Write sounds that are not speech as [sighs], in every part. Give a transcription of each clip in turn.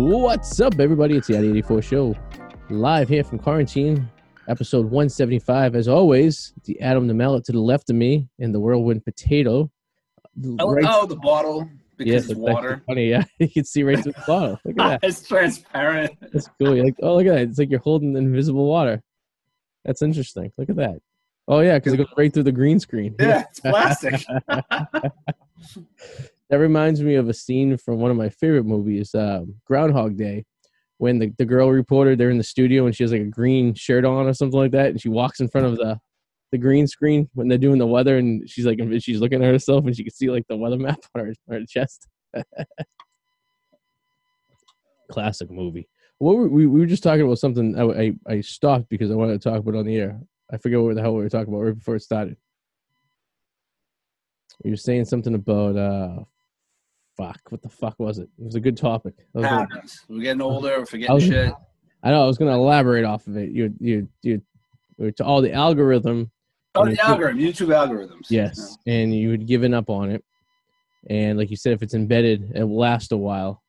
What's up, everybody? It's the Arty 84 Show, live here from quarantine, episode 175. As always, the Adam the Mallet to the left of me, and the Whirlwind Potato. Oh, right- oh, the bottle because it's water. Funny, yeah. [laughs] you can see right through the bottle. Look at that. [laughs] it's transparent. That's cool. You're like, oh, look at that. It's like you're holding invisible water. That's interesting. Look at that. Oh, yeah, because it goes right through the green screen. Yeah, it's plastic. [laughs] That reminds me of a scene from one of my favorite movies, um, Groundhog Day, when the, the girl reporter they're in the studio and she has like a green shirt on or something like that, and she walks in front of the the green screen when they're doing the weather, and she's like she's looking at herself and she can see like the weather map on her, on her chest. [laughs] Classic movie. What were, we we were just talking about something. I, I I stopped because I wanted to talk about on the air. I forget what the hell we were talking about right before it started. You were saying something about uh fuck, what the fuck was it? It was a good topic. I, was gonna, Happens. We're getting older. We're I forgetting was- shit. I know I was gonna elaborate off of it. You you you were to all the algorithm, Oh, the algorithm, YouTube algorithms. yes, and you had given up on it. And like you said, if it's embedded, it will last a while.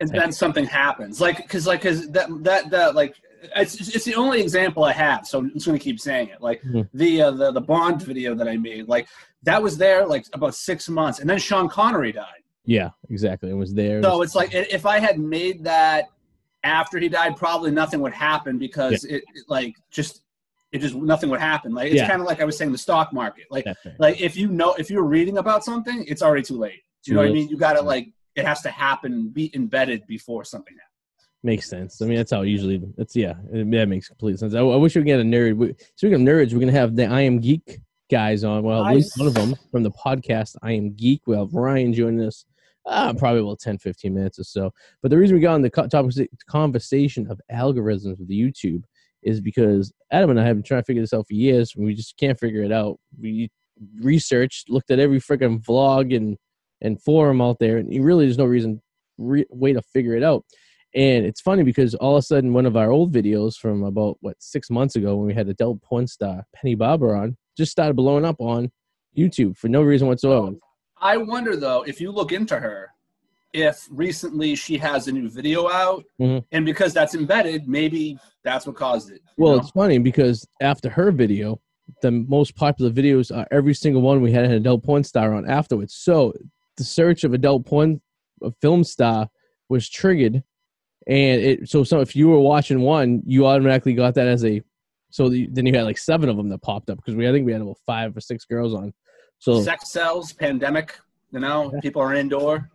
And then something happens, like because like because that that that like it's it's the only example I have, so I'm just gonna keep saying it. Like Mhm. the uh, the the Bond video that I made, like that was there like about six months, and then Sean Connery died. Yeah, exactly. It was there. So it's like if I had made that after he died, probably nothing would happen because it, it like just it just nothing would happen. Like it's Yeah. kind of like I was saying the stock market. Like like if you know if you're reading about something, it's already too late. Too You know what I mean? You got to like it has to happen, be embedded before something happens. Makes sense. I mean, that's how usually. That's yeah. it- that makes complete sense. I, I wish we could get a nerd. We, speaking of nerds, we're gonna have the I am Geek guys on. Well, at least one of them from the podcast I am Geek. We'll have Ryan joining us. Uh, probably about 10, 15 minutes or so. But the reason we got on the co- topic conversation of algorithms with YouTube is because Adam and I have been trying to figure this out for years. And we just can't figure it out. We researched, looked at every freaking vlog and and forum out there, and really there's no reason re- way to figure it out. And it's funny because all of a sudden, one of our old videos from about what six months ago, when we had adult porn star Penny Barber on, just started blowing up on YouTube for no reason whatsoever. I wonder though if you look into her, if recently she has a new video out, Mhm. and because that's embedded, maybe that's what caused it. Well, know? it's funny because after her video, the most popular videos are every single one we had an adult porn star on afterwards. So the search of adult porn a film star was triggered, and it so so if you were watching one, you automatically got that as a. So the, then you had like seven of them that popped up because we I think we had about five or six girls on. So sex sells, pandemic. You know, people are indoor.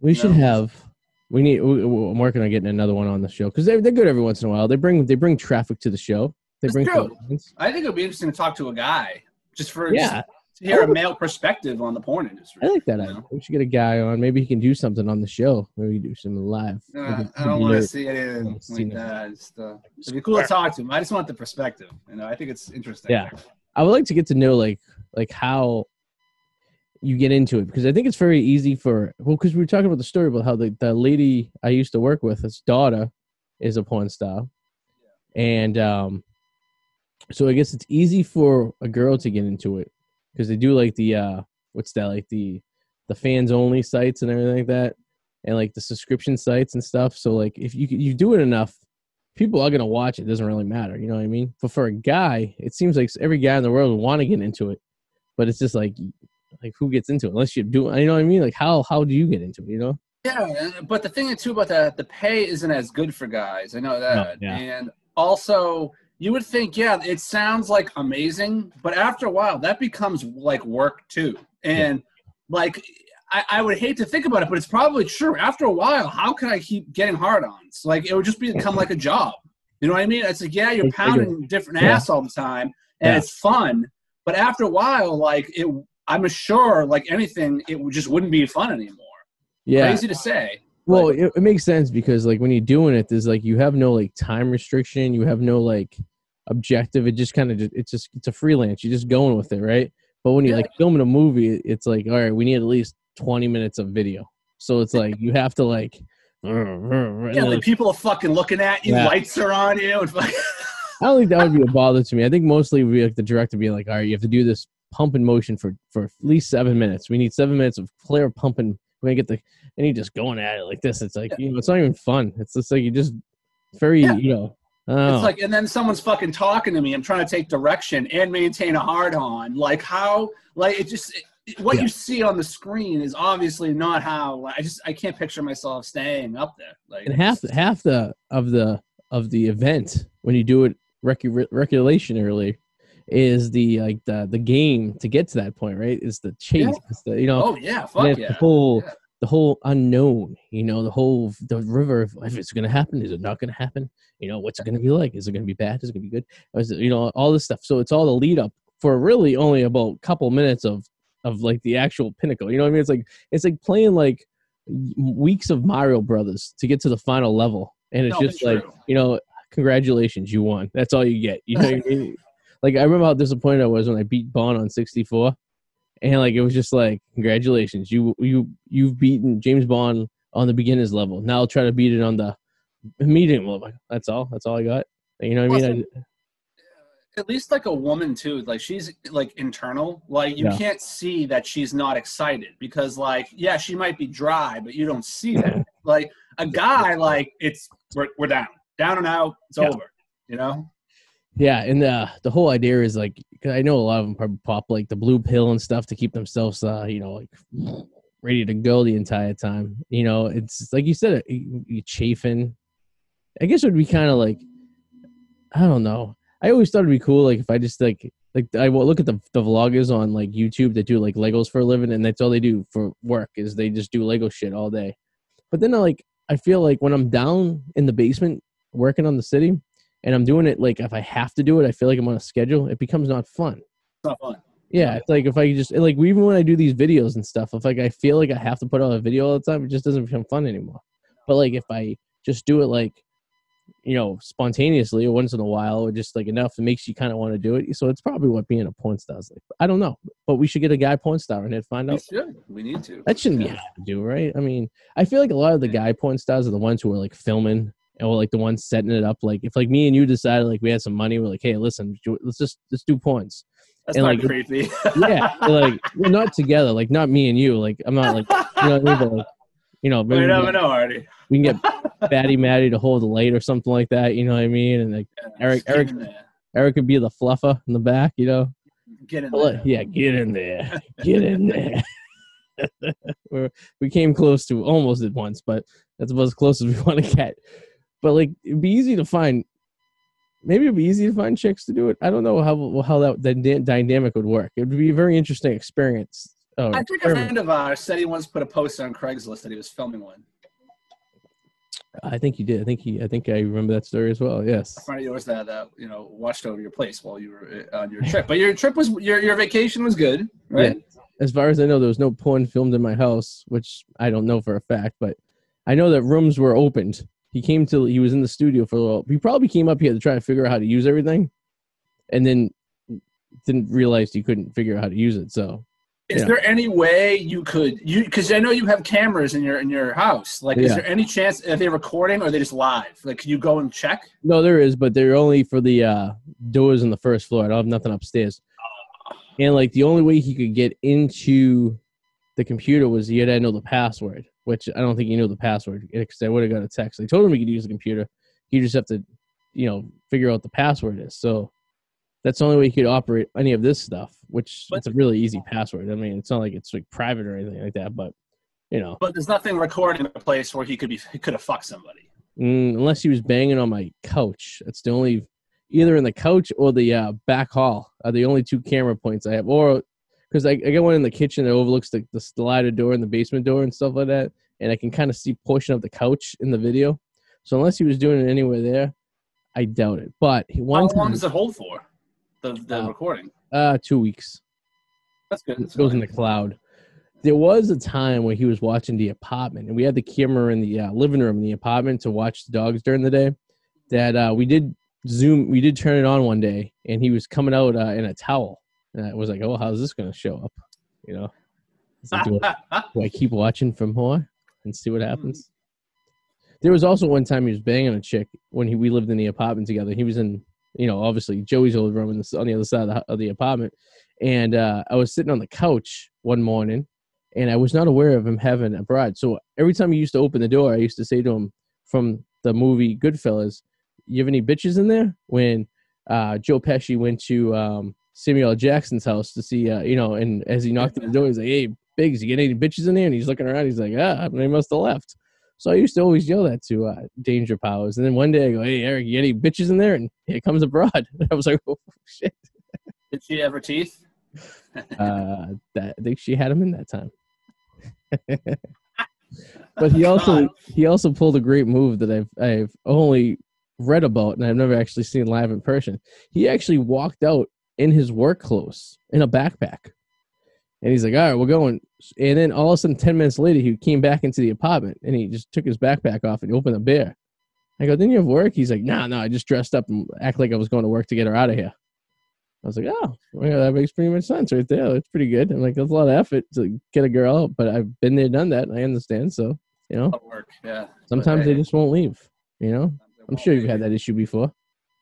we should No. have. We need. We, I'm working on getting another one on the show because they're they're good every once in a while. They bring they bring traffic to the show. They That's bring true. I think it would be interesting to talk to a guy just for Yeah, to hear a male perspective on the porn industry. I like that you idea. know? We should get a guy on. Maybe he can do something on the show. Maybe we can do something live. Uh, Maybe- I don't want to see anything like it. that. It's, uh, it'd be cool to talk to him. I just want the perspective. You know, I think it's interesting. Yeah. I would like to get to know like like how you get into it because I think it's very easy for well because we were talking about the story about how the, the lady I used to work with, his daughter, is a porn star, and um, so I guess it's easy for a girl to get into it because they do like the uh, what's that like the the fans only sites and everything like that, and like the subscription sites and stuff. So like if you you do it enough, people are gonna watch it. It doesn't really matter, you know what I mean? But for a guy, it seems like every guy in the world would want to get into it, but it's just like like who gets into it unless you do you know what I mean? Like how how do you get into it? You know? Yeah, but the thing too about that, the pay isn't as good for guys. I know that. yeah. And also, you would think, yeah, it sounds like amazing, but after a while, that becomes like work too. And like, I, I would hate to think about it, but it's probably true. After a while, how can I keep getting hard-ons? Like, it would just become like a job. You know what I mean? It's like, yeah, you're pounding different Yeah. ass all the time, and Yeah. it's fun. But after a while, like it, I'm sure, like anything, it just wouldn't be fun anymore. Yeah. Crazy to say. Well, it, it makes sense because like when you're doing it, there's like you have no like time restriction, you have no like objective. It just kind of it's just it's a freelance. You're just going with it, right? But when you're like filming a movie, it's like all right, we need at least 20 minutes of video. So it's like you have to like. [laughs] Yeah, like people are fucking looking at you, Yeah. lights are on you, I don't think that would be a bother to me. I think mostly be like the director being like, all right, you have to do this pump and motion for for at least seven minutes. We need seven minutes of clear pumping we're gonna get the and he just going at it like this. It's like you know, it's not even fun. It's just like you just very Yeah. you know. Oh, It's like, and then someone's fucking talking to me. I'm trying to take direction and maintain a hard on. Like how, like it just, it, what Yeah. you see on the screen is obviously not how. Like, I just, I can't picture myself staying up there. Like and half half the of the of the event when you do it recu- regulationally is the like the the game to get to that point, right? Is the chase. Yeah. The, you know, Oh yeah, fuck yeah. the whole Yeah. The whole unknown you know the whole the river of if it's going to happen is it not going to happen? You know what's it going to be like? Is it going to be bad? Is it going to be good? Is it, you know all this stuff. So it's all the lead up for really only about a couple minutes of of like the actual pinnacle. You know what i mean? It's like it's like playing like weeks of mario brothers to get to the final level. And it's No, just like true. you know congratulations you won. That's all you get. You know what I mean? [laughs] like i remember how disappointed i was when i beat bond on 64 and like it was just like congratulations you you you've beaten james bond on the beginners level now try to beat it on the medium level that's all that's all i got you know what i mean I, At least like a woman too. Like she's like internal. Like you Yeah. can't see that she's not excited because like yeah, she might be dry, but you don't see that. [laughs] like a guy, like it's we're, we're down, down and out. It's Yeah. over. You know. Yeah and the the whole idea is like i know a lot of them probably pop like the blue pill and stuff to keep themselves uh you know like ready to go the entire time you know? It's like you said you chafing. I guess it would be kind of like i don't know. I always thought it'd be cool like if i just like like i look at the, the vloggers on like youtube that do like legos for a living and that's all they do for work is they just do lego shit all day. But then I like i feel like when i'm down in the basement working on the city and i'm doing it like if i have to do it i feel like i'm on a schedule it becomes not fun It's not fun. yeah, it's like if I just like even when I do these videos and stuff, if like I feel like I have to put out a video all the time, it just doesn't become fun anymore. But like if I just do it like you know spontaneously or once in a while or just like enough, it makes you kind of want to do it. So it's probably what being a porn star is like. I don't know, but we should get a guy porn star and find We out. should. We need to. That shouldn't be hard to do, right? I mean, I feel like a lot of the guy porn stars are the ones who are like filming or like the ones setting it up. Like if like me and you decided like we had some money, we're like, hey, listen, let's just let's do points. That's and, not like, creepy. [laughs] yeah, like we're not together. Like not me and you. Like I'm not like you know what I mean. But, like, you know, maybe we never can, know, Arty. we can get [laughs] Batty Matty to hold the light or something like that. You know what I mean? And like Eric- Eric- Eric could be the fluffer in the back. You know, Get in there. yeah, get in there, get in there. [laughs] We're, we came close to almost at once, but that's about as close as we want to get. But like, it'd be easy to find. Maybe it'd be easy to find chicks to do it. I don't know how how that, that dy- dynamic would work. It would be a very interesting experience. Oh, I think a friend of ours said he once put a post on Craigslist that he was filming one. I think you did. I think he. I think I remember that story as well. Yes. A friend of yours that uh, you know watched over your place while you were uh, on your trip. But your trip was your your vacation was good, right? As far as I know, there was no porn filmed in my house, which I don't know for a fact, but I know that rooms were opened. He came to. He was in the studio for a little. He probably came up here to try to figure out how to use everything, and then didn't realize he couldn't figure out how to use it. So Is Yeah. there any way you could you because I know you have cameras in your in your house? Like, is there any chance are they recording or are they just live? Like, can you go and check? no, there is, but they're only for the uh, doors on the first floor. I don't have nothing upstairs. And like the only way he could get into the computer was he had to know the password, which I don't think he knew the password because I would have got a text. I told him he could use the computer. He just have to, you know, figure out the password is. So that's the only way he could operate any of this stuff, which But- it's a really easy [laughs] password. I mean, it's not like it's like private or anything like that, but you know, But there's nothing recording in a place where he could be he could have fucked somebody. Mm, unless he was banging on my couch. That's the only, either in the couch or the uh, back hall are the only two camera points I have. Or because I, I got one in the kitchen that overlooks the, the slider door and the basement door and stuff like that, and I can kind of see portion of the couch in the video. So unless he was doing it anywhere there, I doubt it. But he wants. How one long time, does it hold for? The the Uh, recording. uh, two weeks. That's good. It That's goes in the cloud. There was a time where he was watching the apartment, and we had the camera in the uh, living room in the apartment to watch the dogs during the day. That uh, we did zoom, we did turn it on one day, and he was coming out uh, in a towel, and I was like, "Oh, how's this going to show up?" You know, [laughs] do, I, do I keep watching from more and see what happens? There was also one time he was banging a chick when he we lived in the apartment together. He was in, you know, obviously Joey's old room in the, on the other side of the, of the apartment, and uh, I was sitting on the couch one morning, and I was not aware of him having a bride. So every time he used to open the door, I used to say to him from the movie Goodfellas, "You have any bitches in there?" When uh, Joe Pesci went to um, Samuel. Jackson's house to see, uh, you know, and as he knocked on the door, he's like, "Hey, Biggs, you get any bitches in there?" And he's looking around, he's like, "Ah, they must have left." So I used to always yell that to uh, Danger Powers, and then one day I go, "Hey, Eric, you get any bitches in there?" And here comes a broad. [laughs] I was like, "Oh shit!" Did she have her teeth? [laughs] uh, that I think she had him in that time. [laughs] but he also he also pulled a great move that I've I've only read about and I've never actually seen live in person. He actually walked out in his work clothes in a backpack. And he's like, all right, we're going. And then all of a sudden, 10 minutes later, he came back into the apartment and he just took his backpack off and opened a beer. I go, didn't you have work? He's like, nah, no, nah, I just dressed up and act like I was going to work to get her out of here. I was like, oh, well, that makes pretty much sense right there. That's pretty good. I'm like, that's a lot of effort to get a girl out, but I've been there, done that. I understand. So, you know, work. Yeah. Sometimes they just won't leave, you know? I'm sure you've had that issue before.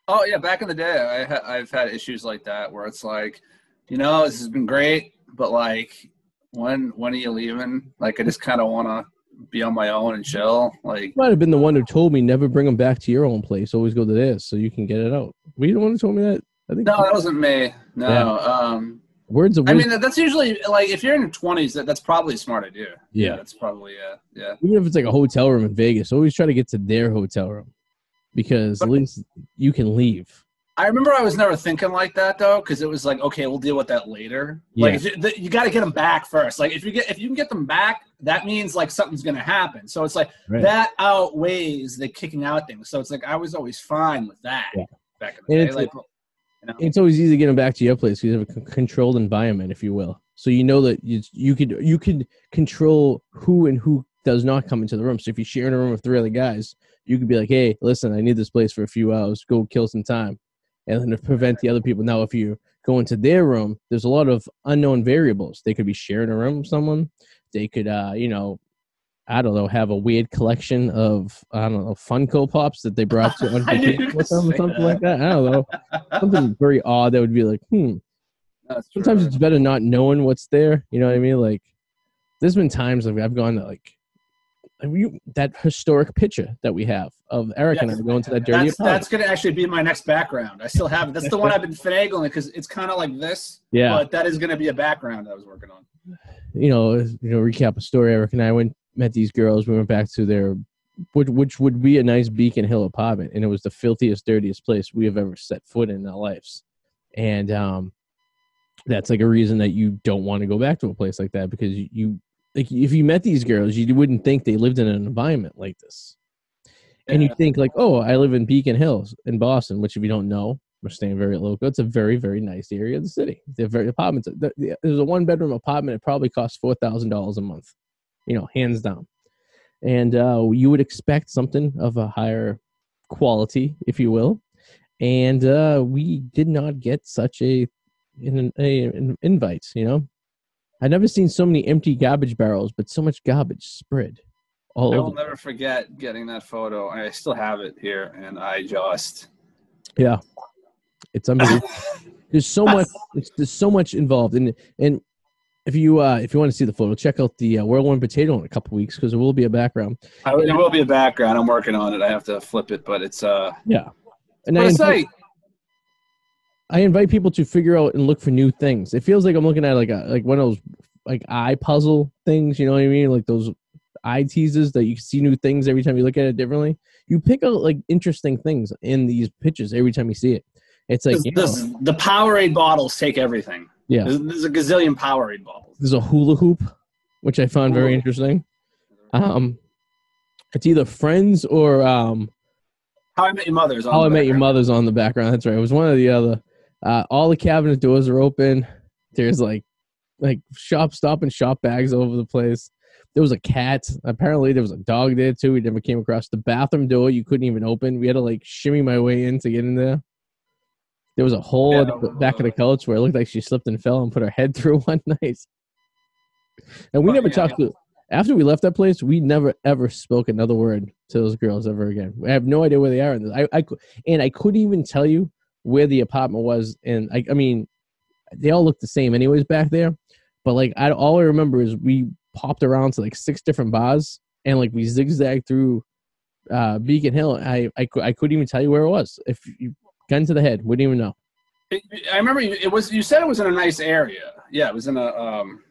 Oh yeah, back in the day, I ha- I've had issues like that where it's like, you know, this has been great, but like, when when are you leaving? Like, I just kind of want to be on my own and chill. Like, you might have been the one who told me never bring them back to your own place. Always go to this so you can get it out. Were you the one who told me that? I think no, that wasn't me. No. Yeah. Um, Words of wisdom. I mean, that's usually like if you're in your 20s, that, that's probably a smart idea. Yeah. yeah. That's probably, yeah. Yeah. Even if it's like a hotel room in Vegas, always try to get to their hotel room because at least you can leave. I remember I was never thinking like that though, because it was like, okay, we'll deal with that later. Yeah. Like, you, you got to get them back first. Like, if you get if you can get them back, that means like something's gonna happen. So it's like right. that outweighs the kicking out thing. So it's like I was always fine with that yeah. back in the and day. Like, you know? It's always easy to get them back to your place because you have a controlled environment, if you will. So you know that you you could you could control who and who does not come into the room. So if you share in a room with three other guys, you could be like, "Hey, listen, I need this place for a few hours. Go kill some time," and then to prevent the other people. Now, if you go into their room, there's a lot of unknown variables. They could be sharing a room with someone. They could, uh, you know, I don't know, have a weird collection of I don't know Funko Pops that they brought to on vacation with them, something that. like that. I don't know, [laughs] something very odd that would be like, hmm. That's Sometimes true. it's better not knowing what's there. You know what I mean? Like, there's been times I've gone to like that historic picture that we have of Eric and I going to that dirty that's, that's going to actually be my next background. I still have it. That's the one I've been finagling because it's kind of like this. Yeah. But that is going to be a background I was working on. You know, you know, recap a story. Eric and I went met these girls. We went back to their, which, which would be a nice Beacon Hill apartment, and it was the filthiest, dirtiest place we have ever set foot in our lives. And um, that's like a reason that you don't want to go back to a place like that because you, like if you met these girls, you wouldn't think they lived in an environment like this. And you think like, oh, I live in Beacon Hills in Boston, which if you don't know, we're staying very local. It's a very, very nice area of the city. They're very apartments. There's a one bedroom apartment. It probably costs four thousand dollars a month you know, hands down. And uh, you would expect something of a higher quality, if you will. And uh, we did not get such a an, a, an invite. You know, I've never seen so many empty garbage barrels, but so much garbage spread all I will never forget getting that photo. I still have it here, and I just yeah, it's unbelievable. [laughs] there's so much. there's so much involved, and and if you uh, if you want to see the photo, check out the uh, Whirlwind Potato in a couple weeks because there will be a background. I, there will be a background. I'm working on it. I have to flip it, but it's uh yeah. And I invite, I invite people to figure out and look for new things. It feels like I'm looking at like a like one of those like eye puzzle things. You know what I mean? Like those eye teasers that you see new things every time you look at it differently. You pick out like interesting things in these pictures every time you see it. It's like the, know, the Powerade bottles take everything. Yeah, there's, there's, a gazillion Powerade bottles. There's a hula hoop, which I found very interesting. Um, it's either Friends or um, How I Met Your Mother's. How I Met Your Mother's on the background. That's right. It was one or the other. Uh, all the cabinet doors are open. There's like like shop stop and shop bags all over the place. There was a cat. Apparently there was a dog there too. We never came across the bathroom door. You couldn't even open. We had to like shimmy my way in to get in there. There was a hole yeah, at the back of the couch where it looked like she slipped and fell and put her head [laughs] through one night. And we oh, never yeah, talked yeah. to after we left that place, we never ever spoke another word to those girls ever again. I have no idea where they are. I, I and I couldn't even tell you where the apartment was. And I, I mean, they all look the same anyways back there. But like I all I remember is we popped around to like six different bars and like we zigzagged through uh Beacon Hill. I I, I couldn't even tell you where it was. If you gun to the head, wouldn't even know. It, I remember you, it was. You said it was in a nice area. Yeah, it was in a. Um,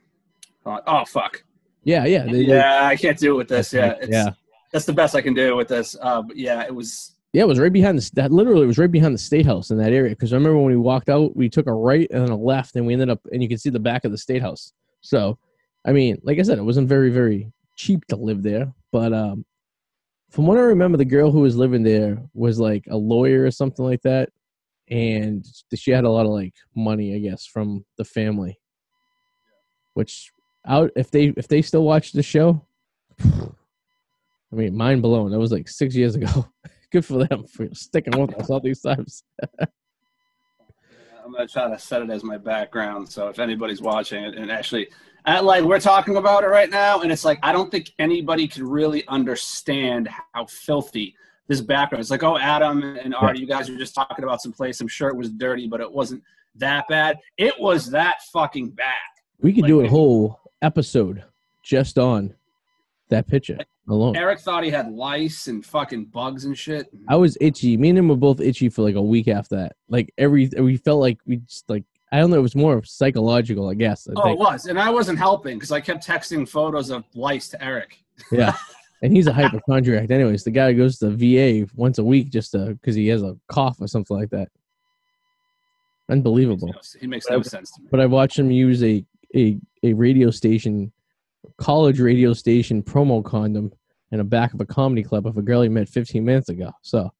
uh, oh fuck. Yeah, yeah, they- they- Yeah, I can't do it with this. Yeah, it's, yeah. That's the best I can do with this. Uh, but yeah, it was. Yeah, it was right behind the that literally it was right behind the state house in that area. Because I remember when we walked out, we took a right and a left, and we ended up and you could see the back of the state house. So, I mean, like I said, it wasn't very very cheap to live there, but um, from what I remember, the girl who was living there was like a lawyer or something like that, and she had a lot of like money, I guess, from the family. Which out if they if they still watch the show, [sighs] I mean, mind blown. That was like six years ago. [laughs] Good for them for sticking with us all these times. I'm gonna try to set it as my background. So if anybody's watching it, and actually, at, like we're talking about it right now, and it's like I don't think anybody can really understand how filthy this background. It's like, oh, Adam and Arty, you guys were just talking about some place. I'm sure it was dirty, but it wasn't that bad. It was that fucking bad. We could do a whole episode just on that picture alone. Eric thought he had lice and fucking bugs and shit. I was itchy. Me and him were both itchy for like a week after that. Like every, we felt like we just like I don't know. It was more psychological, I guess. I Oh, it was, and I wasn't helping because I kept texting photos of lice to Eric. Yeah. [laughs] And he's a hypochondriac, anyways. The guy goes to VA once a week just because he has a cough or something like that. Unbelievable. He makes no sense to me. but I watched him use a a a radio station, college radio station promo condom in the back of a comedy club of a girl he met 15 minutes ago. So,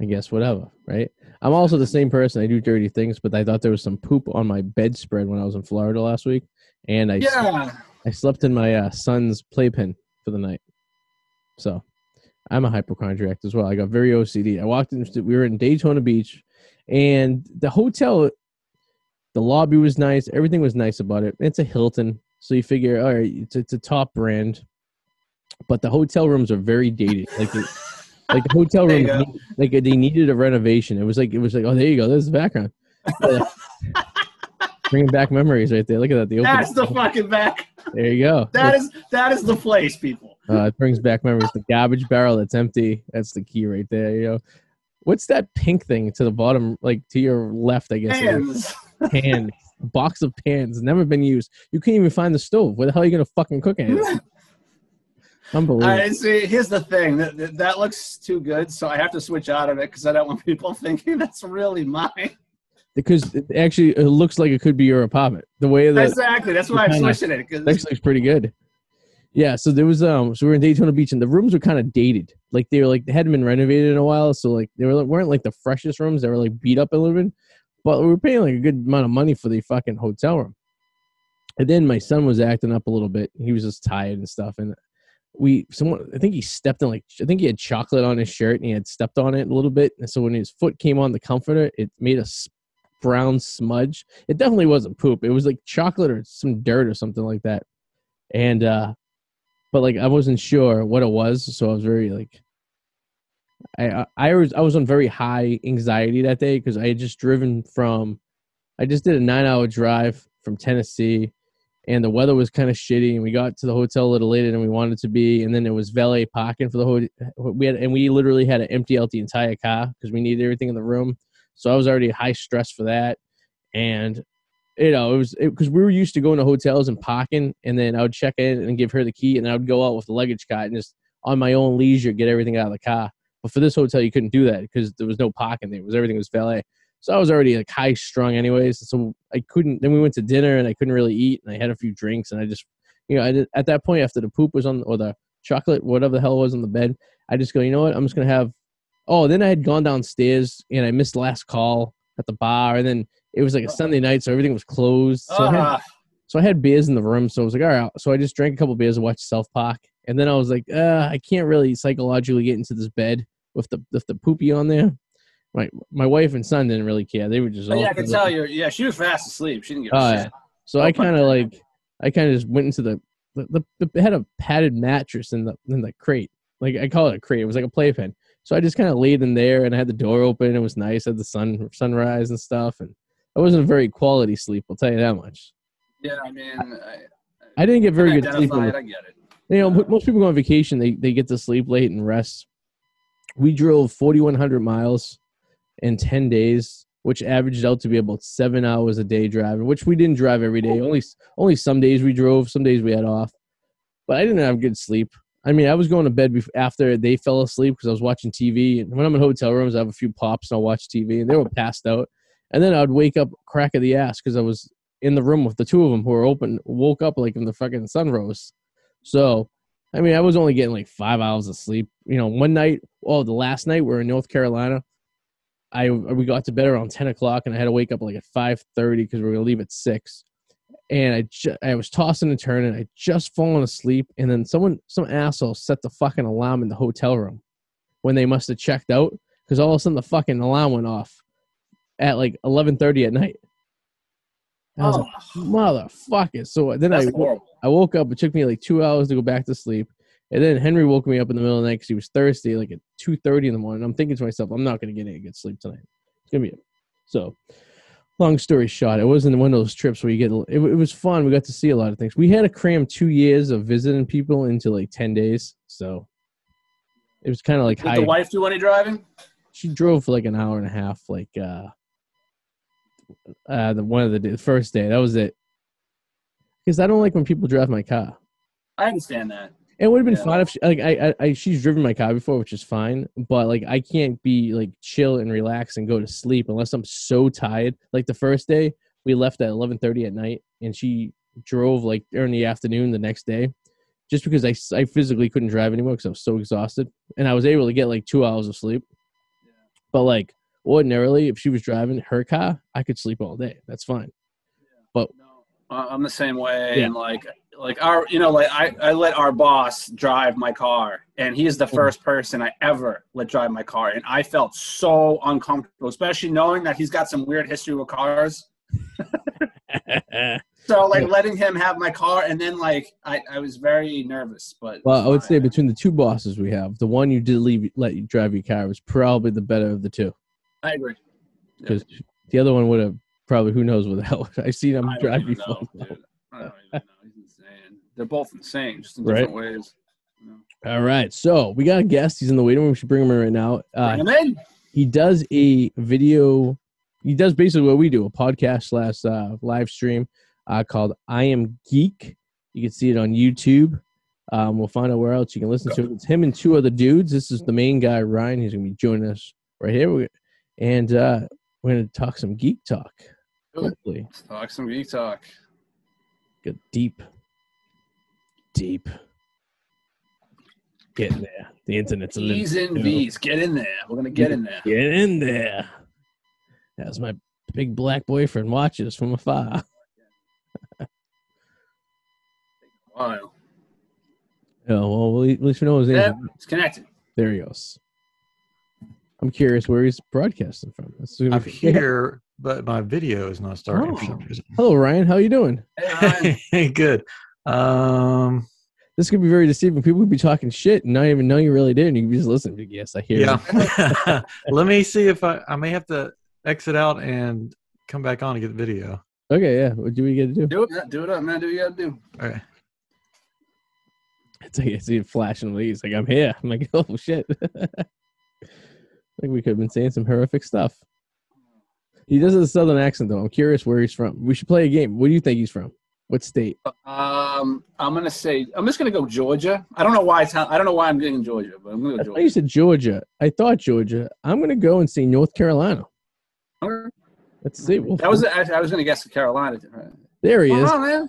I guess whatever, right? I'm also the same person. I do dirty things, but I thought there was some poop on my bedspread when I was in Florida last week, and I Yeah, I slept in my uh, son's playpen for the night. So, I'm a hypochondriac as well. I got very OCD. I walked in. We were in Daytona Beach, and the hotel, the lobby was nice. Everything was nice about it. It's a Hilton, so you figure, all right, it's it's a top brand, but the hotel rooms are very dated. Like, the, like the hotel rooms, like they needed a renovation. It was like it was like, oh, there you go. There's the background. [laughs] Bringing back memories right there. Look at that. The that's the fucking back. there you go. That is that is the place, people. Uh, it brings back memories. The garbage barrel that's empty. That's the key right there. You know, what's that pink thing to the bottom, like to your left? I guess. it is? Hands. Pan. A box of pans never been used. You can't even find the stove. Where the hell are you gonna fucking cook it? [laughs] Unbelievable. I see. Here's the thing that, that that looks too good, so I have to switch out of it because I don't want people [laughs] thinking that's really mine. because it actually it looks like it could be your apartment. The way that exactly. That's why I'm kinda- switching it. 'cause- That actually looks pretty good. Yeah, so there was um so we were in Daytona Beach and the rooms were kind of dated. Like they were like they hadn't been renovated in a while, so like they were weren't like the freshest rooms. They were like beat up a little bit, but we were paying like a good amount of money for the fucking hotel room. And then my son was acting up a little bit. He was just tired and stuff. And we someone I think he stepped in like I think he had chocolate on his shirt and he had stepped on it a little bit. And so when his foot came on the comforter, it made a brown smudge. It definitely wasn't poop. It was like chocolate or some dirt or something like that. And uh but like I wasn't sure what it was, so I was very like I I, I was I was on very high anxiety that day because I had just driven from I just did a nine hour drive from Tennessee and the weather was kind of shitty and we got to the hotel a little later than we wanted to be and then there was valet parking for the hotel we had and we literally had to empty out the entire car because we needed everything in the room. So i was already high stress for that and you know it was because we were used to going to hotels and parking and then i would check in and give her the key and i would go out with the luggage cart and just on my own leisure get everything out of the car but for this hotel you couldn't do that because there was no parking there it was everything was valet so I was already like high strung anyways. So I couldn't then we went to dinner and I couldn't really eat and I had a few drinks and I just you know, I did, at that point after the poop was on or the chocolate, whatever the hell was on the bed, I just go, you know what, I'm just gonna have oh, then I had gone downstairs and I missed last call at the bar and then it was like a Sunday night, so everything was closed. So I had Ah, so I had beers in the room. So I was like, all right. So I just drank a couple beers and watched South Park. And then I was like, uh, I can't really psychologically get into this bed with the with the poopy on there. My my wife and son didn't really care. They were just oh, yeah, I can tell you. Yeah, she was fast asleep. She didn't give a Oh, shit. So I kind of like I kind of just went into the the, the the had a padded mattress in the in the crate. Like I call it a crate. It was like a playpen. So I just kind of laid in there and I had the door open. It was nice. I had the sun sunrise and stuff. And I wasn't a very quality sleep. I'll tell you that much. Yeah, I mean, I, I didn't get very good sleep. identify on it, the- I get it. You know, most people go on vacation, they, they get to sleep late and rest. We drove 4,100 miles in 10 days, which averaged out to be about seven hours a day driving, which we didn't drive every day. Only, only some days we drove, some days we had off. But I didn't have good sleep. I mean, I was going to bed after they fell asleep because I was watching TV. And when I'm in hotel rooms, I have a few pops and I'll watch TV, and they were passed out. And then I'd wake up crack of the ass because I was in the room with the two of them who were open, woke up like in the fucking sun rose. So, I mean, I was only getting like five hours of sleep. You know, one night, oh, the last night we are in North Carolina. I we got to bed around ten o'clock, and I had to wake up like at five thirty because we were gonna leave at six. And I ju- I was tossing and turning. I just fallen asleep, and then someone, some asshole, set the fucking alarm in the hotel room when they must have checked out because all of a sudden the fucking alarm went off at like eleven thirty at night. And I was like, Oh, motherfucker. So then that's I horrible. I woke up. It took me like two hours to go back to sleep, and then Henry woke me up in the middle of the night because he was thirsty, like at two thirty in the morning. I'm thinking to myself, I'm not going to get any good sleep tonight. It's gonna be a, so. Long story short, it wasn't one of those trips where you get. It, it was fun. We got to see a lot of things. We had to cram two years of visiting people into like ten days, so it was kind of like Did high. the wife do any driving? she drove for like an hour and a half, like uh, uh, the one of the, the first day. That was it. Because I don't like when people drive my car. I understand that. It would have been Yeah. fine if she, like I, I, I she's driven my car before, which is fine. But like I can't be like chill and relax and go to sleep unless I'm so tired. Like the first day, we left at eleven thirty at night, and she drove like during the afternoon the next day, just because I, I physically couldn't drive anymore because I was so exhausted, and I was able to get like two hours of sleep. But like ordinarily, if she was driving her car, I could sleep all day. That's fine. No, I- I'm the same way, Yeah. and like, like our, you know, like I, I let our boss drive my car, and he is the first person I ever let drive my car, and I felt so uncomfortable, especially knowing that he's got some weird history with cars. [laughs] So like letting him have my car, and then like I, I was very nervous, but Well, I would say between the two bosses we have, the one you did leave let you drive your car was probably the better of the two. I agree. Because the other one would have probably who knows what the hell. [laughs] I've seen him drive before. know. I don't even know. He's insane. They're both insane, just in Right. different ways. You know. All right, so we got a guest. He's in the waiting room. We should bring him in right now. Uh, Bring him in. he does a video. He does basically what we do: a podcast slash uh, live stream uh, called "I Am Geek." You can see it on YouTube. Um, we'll find out where else you can listen to it. It's him and two other dudes. This is the main guy, Ryan. He's gonna be joining us right here, and uh, we're gonna talk some geek talk. Good. Hopefully, Let's talk some geek talk. get deep, deep. Get in there. The internet's a little. E's and too. V's. Get in there. We're gonna get in there. Get in there. As my big black boyfriend watches from afar. [laughs] Wow. Yeah, well, at least we know his name. Yeah, it's connected. There he goes. I'm curious where he's broadcasting from. This is gonna I'm be- [laughs] here, but my video is not starting for Oh. some reason. Hello, Ryan. How are you doing? Hey, Ryan. [laughs] Good. Um, This could be very deceiving. People could be talking shit and not even know you really did, and you could just listen. to, Yes, I hear. you." yeah. [laughs] Let me see if I I may have to exit out and come back on to get the video. Okay. Yeah. What do we get to do? do it. Do it up, man. Do what you gotta do. All right. It's like I see it flashing leaves. Like I'm here. I'm like, [laughs] oh shit. like we could have been saying some horrific stuff. He does have a southern accent though. I'm curious where he's from. We should play a game. Where do you think he's from? What state? Um, I'm gonna say I'm just gonna go Georgia. I don't know why. It's, I don't know why I'm getting Georgia, but I'm gonna I go Georgia. said Georgia. I thought Georgia. I'm gonna go and say North Carolina. Let's see. We'll- That was I, I was gonna guess Carolina. there he is. On.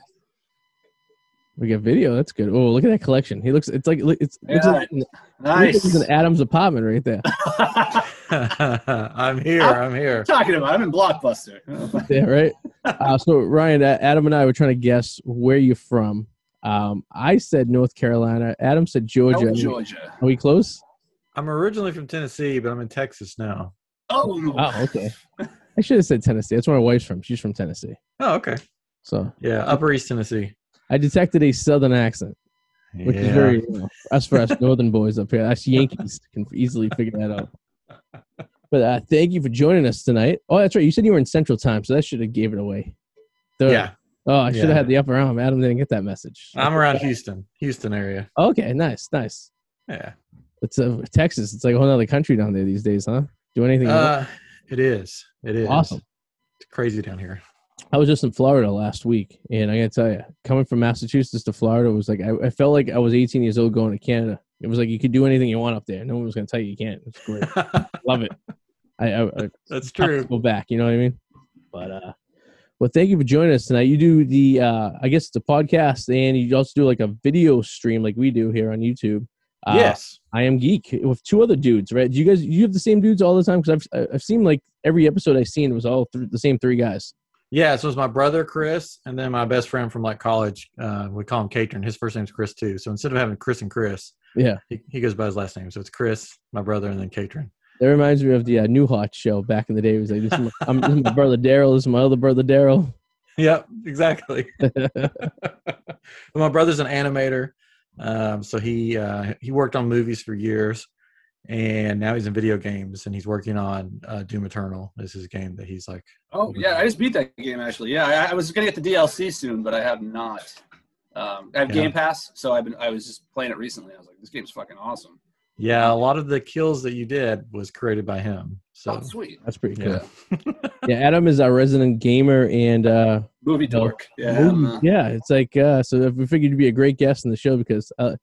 We got video. That's good. Oh, look at that collection. He looks. It's like it's. Looks Yeah, like, looks like Nice. it's an Adams apartment right there. [laughs] I'm here. I'm here. talking about? I'm in Blockbuster. [laughs] Yeah, right. Uh, so Ryan, uh, Adam, and I were trying to guess where you're from. Um, I said North Carolina. Adam said Georgia. Oh, Georgia. Are we close? I'm originally from Tennessee, but I'm in Texas now. Oh, Oh, okay. I should have said Tennessee. That's where my wife's from. She's from Tennessee. Oh, okay. So Yeah, Upper East Tennessee. I detected a southern accent, which yeah. is very you know, us for us northern boys up here. Us Yankees can easily figure that out. But uh, thank you for joining us tonight. Oh, that's right. You said you were in Central Time, so that should have gave it away. The- yeah. Oh, I should have Yeah. had the upper arm. Adam didn't get that message. I'm around Houston, Houston area. Okay, nice, nice. Yeah. It's uh, Texas. It's like a whole other country down there these days, huh? Do anything. Uh, it is. It is Awesome. It's crazy down here. I was just in Florida last week, and I gotta tell you, coming from Massachusetts to Florida was like I, I felt like I was 18 years old going to Canada. It was like you could do anything you want up there. No one was gonna tell you you can't. It's great. [laughs] Love it. I, I, I That's true. Go back. You know what I mean? But uh, well, thank you for joining us tonight. You do the uh, I guess the podcast, and you also do like a video stream like we do here on YouTube. Uh, yes. I am geek with two other dudes, right? Do you guys you have the same dudes all the time? Because I've I've seen like every episode I've seen was all th- the same three guys. Yeah, so it's my brother Chris, and then my best friend from like college. Uh, we call him Catron. His first name's Chris too. So instead of having Chris and Chris, Yeah, he, he goes by his last name. So it's Chris, my brother, and then Catron. that reminds me of the uh, Newhart show back in the day. It was like this is my, I'm, this is my brother Daryl. This is my other brother Daryl. [laughs] Yep, exactly. [laughs] [laughs] my brother's an animator, um, so he uh, he worked on movies for years, and now he's in video games, and he's working on uh, Doom Eternal. This is a game that he's like. Oh yeah, I just beat that game actually. Yeah, I, I was gonna get the DLC soon, but I have not. Um, I have Yeah. Game Pass, so I've been I was just playing it recently. I was like, this game's fucking awesome. Yeah, a lot of the kills that you did was created by him. So Oh, sweet. That's pretty cool. yeah, [laughs] [laughs] Yeah, Adam is our resident gamer and uh, Movie No. dork. Yeah. movie- uh, yeah. It's like uh, so we figured you'd be a great guest in the show because uh,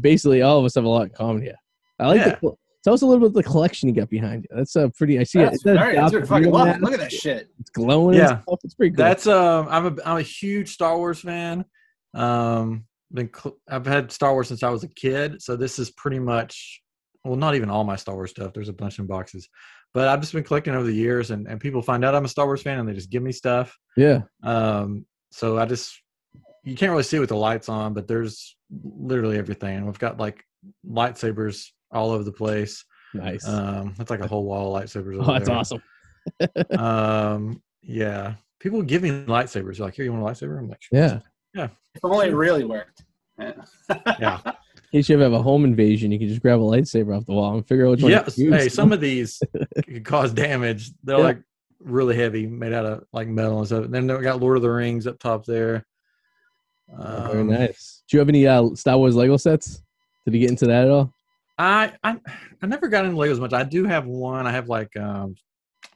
basically all of us have a lot in common here. I like Yeah. the. Col- Tell us a little bit of the collection you got behind you. That's uh, pretty. I see it. that's Is that a that's fucking Vader love Look at that shit. It's glowing. Yeah. and stuff. It's pretty cool. that's um. I'm a I'm a huge Star Wars fan. Um, been cl- I've had Star Wars since I was a kid, so this is pretty much well, not even all my Star Wars stuff. There's a bunch in boxes, but I've just been collecting over the years, and and people find out I'm a Star Wars fan, and they just give me stuff. yeah. Um, so I just you can't really see it with the lights on, but there's literally everything. And we've got like lightsabers all over the place. Nice. Um, that's like a whole wall of lightsabers. [laughs] oh, that's there. awesome. [laughs] Um, yeah, people give me lightsabers. They're like, here, you want a lightsaber? I'm like, sure. Yeah. If only it really worked. Yeah. [laughs] yeah, In case you ever have a home invasion, you can just grab a lightsaber off the wall and figure out which one. yeah. to. Hey, some of these could cause damage. They're Yeah. like really heavy, made out of like metal and stuff. And then they got Lord of the Rings up top there. Oh, very Um, nice. Do you have any uh, Star Wars Lego sets? Did you get into that at all? I, I I never got into Legos much. I do have one. I have like um,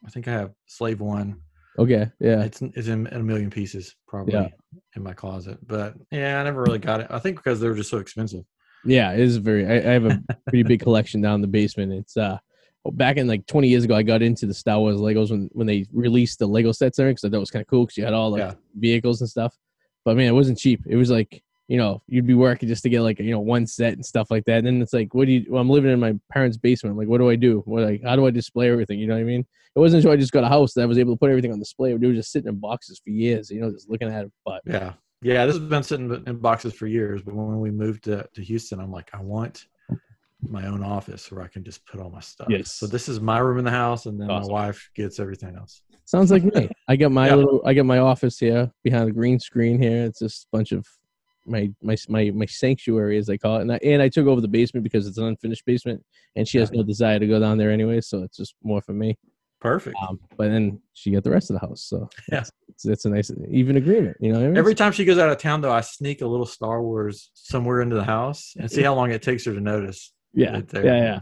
I think I have Slave One. Okay. Yeah. It's it's in, a million pieces probably Yeah. in my closet. But yeah, I never really got it. I think because they were just so expensive. Yeah, it is very. I, I have a pretty big collection down in the basement. It's uh, back in like 20 years ago, I got into the Star Wars Legos when when they released the Lego sets there because I thought it was kind of cool because you had all like Yeah. vehicles and stuff. But man, it wasn't cheap. It was like you know you'd be working just to get like you know one set and stuff like that. And then it's like, what do you? Well, I'm living in my parents' basement. I'm like, what do I do? What like how do I display everything? You know what I mean? It wasn't until I just got a house that I was able to put everything on display. They were just sitting in boxes for years. You know, just looking at it. But Yeah. Yeah, this has been sitting in boxes for years, but when we moved to, to Houston, I'm like, I want my own office where I can just put all my stuff. Yes. So this is my room in the house, and then Awesome. my wife gets everything else. Sounds like me. I got my Yeah. little I got my office here behind the green screen here. It's just a bunch of my my my my sanctuary as they call it. And I and I took over the basement because it's an unfinished basement and she has no desire to go down there anyway, so it's just more for me. Perfect. Um but then she got the rest of the house. So [laughs] Yeah. it's, it's, a nice even agreement, you know I mean? Every time she goes out of town, though, I sneak a little Star Wars somewhere into the house and see how long it takes her to notice. yeah, right yeah, yeah.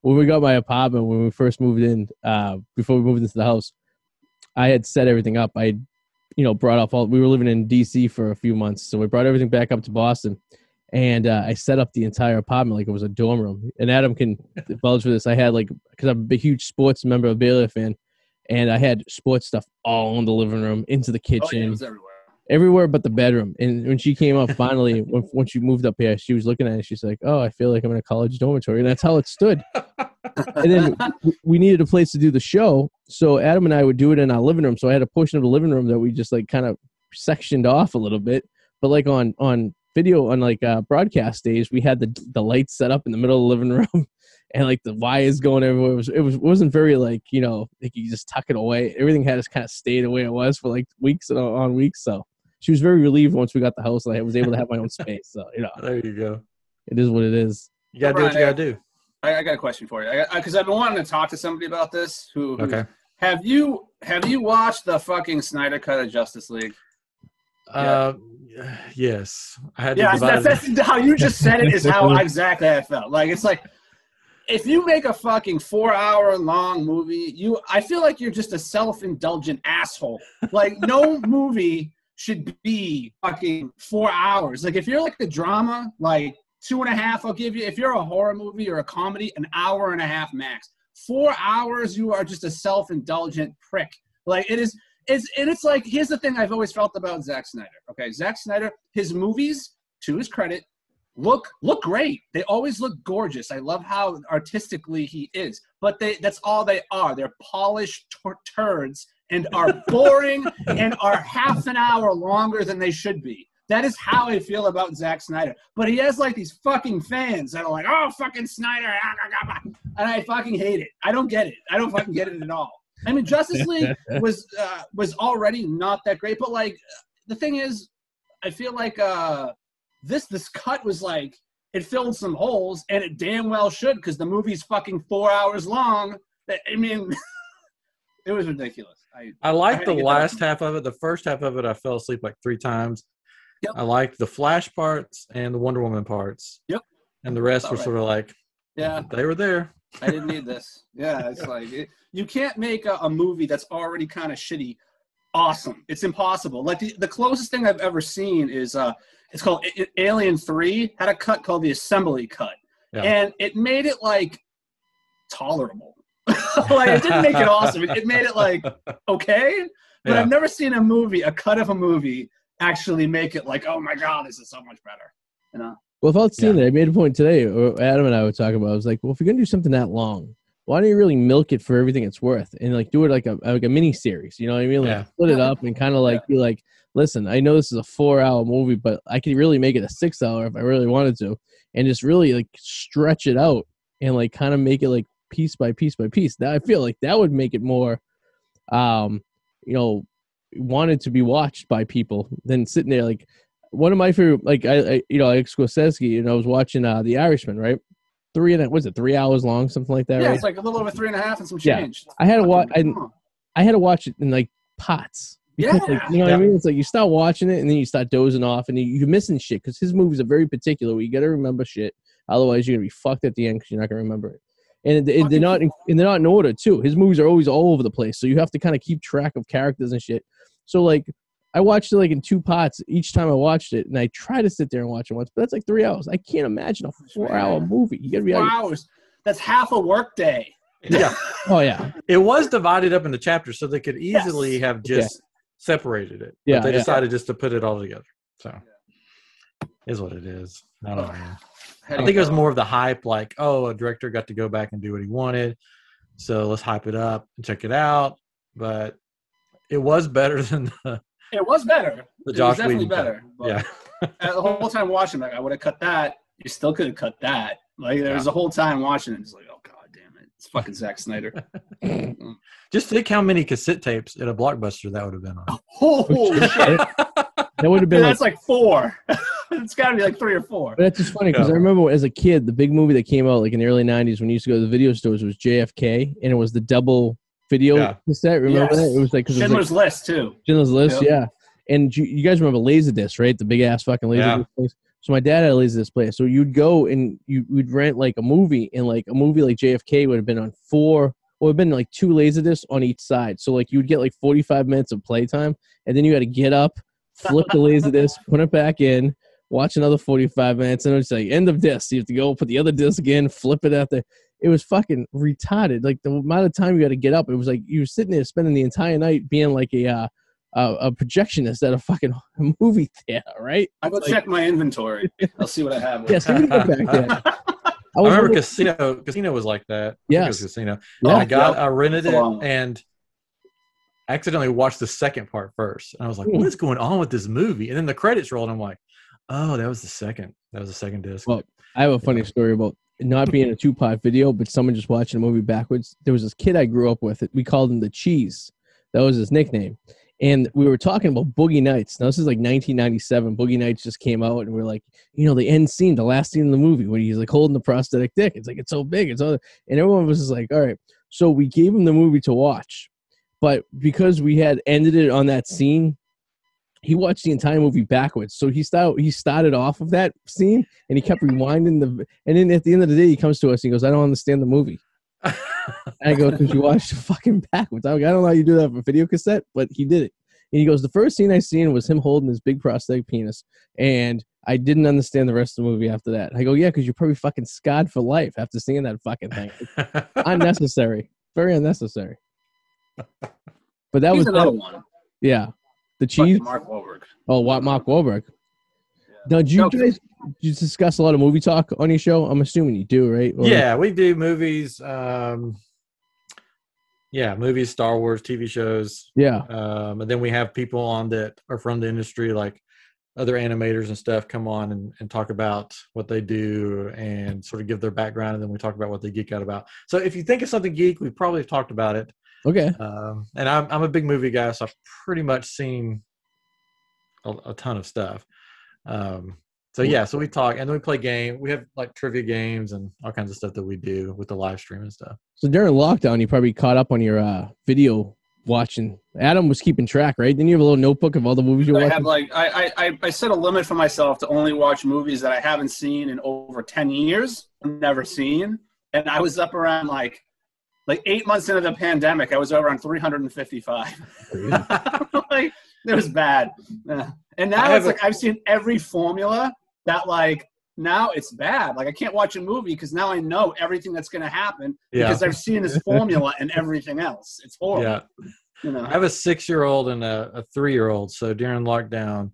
When we got my apartment, when we first moved in, uh, before we moved into the house, I had set everything up. I, you know, brought off all. We were living in D.C. for a few months, so we brought everything back up to Boston, and uh, I set up the entire apartment like it was a dorm room. And Adam can [laughs] vouch for this. I had like because I'm a huge sports memorabilia fan, and I had sports stuff all in the living room, into the Oh, yeah, kitchen, it was everywhere. everywhere but the bedroom. And when she came up finally, when, when she moved up here, she was looking at it. She's like, "Oh, I feel like I'm in a college dormitory," and that's how it stood. [laughs] And then we needed a place to do the show, so Adam and I would do it in our living room. So I had a portion of the living room that we just like kind of sectioned off a little bit. But like on on video on like uh, broadcast days, we had the the lights set up in the middle of the living [laughs] room. And like the wires going everywhere it was it was wasn't very like you know like you just tuck it away. Everything had just kind of stayed the way it was for like weeks and on weeks. So she was very relieved once we got the house and I was able to have my own space. So you know, There you go. it is what it is. You got to do what you got to do. I, I got a question for you because I've been wanting to talk to somebody about this. Who? who- Okay. Have you have you watched the fucking Snyder cut of Justice League? Uh, yes, I had to Yeah, that's, that's how you just said it. Is how [laughs] exactly I felt. Like it's like if you make a fucking four-hour long movie, you I feel like you're just a self-indulgent asshole. Like no [laughs] movie should be fucking four hours. Like if you're like a drama, like two and a half, I'll give you. If you're a horror movie or a comedy, an hour and a half max. Four hours, you are just a self-indulgent prick. Like it is. It's and it's like here's the thing I've always felt about Zack Snyder. Okay, Zack Snyder, his movies, to his credit, look look great. They always look gorgeous. I love how artistically he is. But they that's all they are. They're polished tur- turds and are boring [laughs] and are half an hour longer than they should be. That is how I feel about Zack Snyder. But he has like these fucking fans that are like, "Oh, fucking Snyder," ah, ah, ah, ah," and I fucking hate it. I don't get it. I don't fucking get it at all. I mean, Justice League [laughs] was uh, was already not that great, but like the thing is, I feel like uh, this this cut was like it filled some holes, and it damn well should because the movie's fucking four hours long. I mean, [laughs] it was ridiculous. I I I liked had the last half of it. The first half of it, I fell asleep like three times. Yep. I liked the Flash parts and the Wonder Woman parts. Yep. And the rest were Alright. sort of like yeah, they were there. I didn't need this. Yeah, it's [laughs] like it, you can't make a, a movie that's already kind of shitty awesome. It's impossible. Like the, the closest thing I've ever seen is uh, it's called Alien Three had a cut called the Assembly Cut, Yeah. and it made it like tolerable. [laughs] like it didn't make it awesome. It, it made it like [laughs] okay, but Yeah. I've never seen a movie, a cut of a movie, actually make it like oh my god, this is so much better. You know? Well, if I was seeing it, I made a point today. Adam and I were talking about. I was like, well, if you're gonna do something that long, why don't you really milk it for everything it's worth and like do it like a like a mini series? You know what I mean? Like Yeah. split it up and kind of like be like, listen, I know this is a four hour movie, but I could really make it a six hour if I really wanted to, and just really like stretch it out and like kind of make it like piece by piece by piece. That I feel like that would make it more, um, you know, wanted to be watched by people than sitting there like one of my favorite, like I, I you know, like Scorsese, and I was watching uh The Irishman, right? Three and a, was it three hours long, something like that, Yeah, right? it's like a little over three and a half and some change Yeah. change. I had to watch. I, I had to watch it in like pots. Because, like, Yeah. you know what I mean? It's like you start watching it and then you start dozing off and you, you're missing shit because his movies are very particular. Where you got to remember shit, otherwise you're gonna be fucked at the end because you're not gonna remember it. And it, it- they're not in, and they're not in order too. His movies are always all over the place, so you have to kind of keep track of characters and shit. So like, I watched it like in two pots each time I watched it, and I try to sit there and watch it once, but that's like three hours. I can't imagine a four-hour movie. You gotta be Four like, hours. That's half a work day. Yeah. [laughs] oh yeah, It was divided up into chapters, so they could Yes. easily have just separated it. Yeah, But they yeah. decided just to put it all together. So is what it is. I don't know. How I do you think it was more of the hype, like, oh, a director got to go back and do what he wanted. So let's hype it up and check it out. But it was better [laughs] than the, It was better. the it Josh was definitely Whedon better. But Yeah. [laughs] the whole time watching, like I would have cut that. You still could have cut that. Like there was Yeah. a whole time watching it, it's like, oh god damn it, it's fucking Zack Snyder. [laughs] Just think how many cassette tapes at a blockbuster that would have been on. Holy shit! that would have been like That's like four. It's got to be like three or four. But that's just funny because I remember as a kid, the big movie that came out like in the early '90s when you used to go to the video stores was JFK, and it was the double video Yeah. cassette. Remember Yes. that? It was like because was Schindler's like List too. Schindler's List, Yep. yeah. And you, you guys remember Laserdisc, right? The big ass fucking Laserdisc Yeah. place. So my dad had a Laserdisc player. So you'd go and you would rent like a movie, and like a movie like JFK would have been on four. Well, it'd been like two Laserdiscs on each side. So like you'd get like 45 minutes of playtime, and then you had to get up, flip the Laserdisc, put it back in, watch another 45 minutes, and it's like end of disc. You have to go put the other disc in, flip it out there. It was fucking retarded. Like the amount of time you had to get up, it was like you were sitting there spending the entire night being like a uh, a, a projectionist at a fucking [laughs] movie theater, right? I go Like- check my inventory. [laughs] I'll see what I have. Yes, we can go back there. [laughs] I I remember wondering- Casino. Casino was like that. I think it was Casino. Yeah. I got, Yep. I rented it a and accidentally watched the second part first. And I was like, Hmm. what is going on with this movie? And then the credits rolled. And I'm like, oh, that was the second. That was the second disc. Well, I have a funny Yeah. story about not being a part video, but someone just watching a movie backwards. There was this kid I grew up with. We called him the Cheese. That was his nickname. And we were talking about Boogie Nights. Now this is like 1997. Boogie Nights just came out, and we are like, you know, the end scene, the last scene in the movie when he's like holding the prosthetic dick. It's like it's so big. It's all, and everyone was just like, all right. So we gave him the movie to watch, but because we had ended it on that scene, he watched the entire movie backwards. So he started he started off of that scene and he kept rewinding the and then at the end of the day he comes to us and he goes, I don't understand the movie. I go, because you watched the fucking backwards. I'm I don't know how you do that for video cassette, but he did it. And he goes, the first scene I seen was him holding his big prosthetic penis, and I didn't understand the rest of the movie after that. I go, yeah, because you're probably fucking scarred for life after seeing that fucking thing. [laughs] unnecessary, very unnecessary. But that He's was another one. yeah, the Fucking cheese. Mark Wahlberg. Oh, what Mark Wahlberg. Now, do you No, guys do you discuss a lot of movie talk on your show? I'm assuming you do, right? Or- yeah, we do movies. Um, yeah, movies, Star Wars, TV shows, yeah, um, and then we have people on that are from the industry, like other animators and stuff, come on and, and talk about what they do and sort of give their background, and then we talk about what they geek out about. So if you think of something geek, we've probably talked about it. Okay. Um, and I'm I'm a big movie guy, so I've pretty much seen a, a ton of stuff. Um, so yeah, so we talk and then we play game. We have like trivia games and all kinds of stuff that we do with the live stream and stuff. So during lockdown, you probably caught up on your uh, video watching. Adam was keeping track, right? Didn't you have a little notebook of all the movies you were I watching? have like I, I I- I set a limit for myself to only watch movies that I haven't seen in over ten years, never seen, and I was up around like like eight months into the pandemic. I was over on three hundred and fifty-five. [laughs] like it was bad, Yeah. and now it's a- like I've seen every formula that like now it's bad. Like I can't watch a movie because now I know everything that's going to happen Yeah, because I've seen this formula and everything else. It's horrible. yeah. You know. I have a six-year-old and a, a three-year-old. So during lockdown,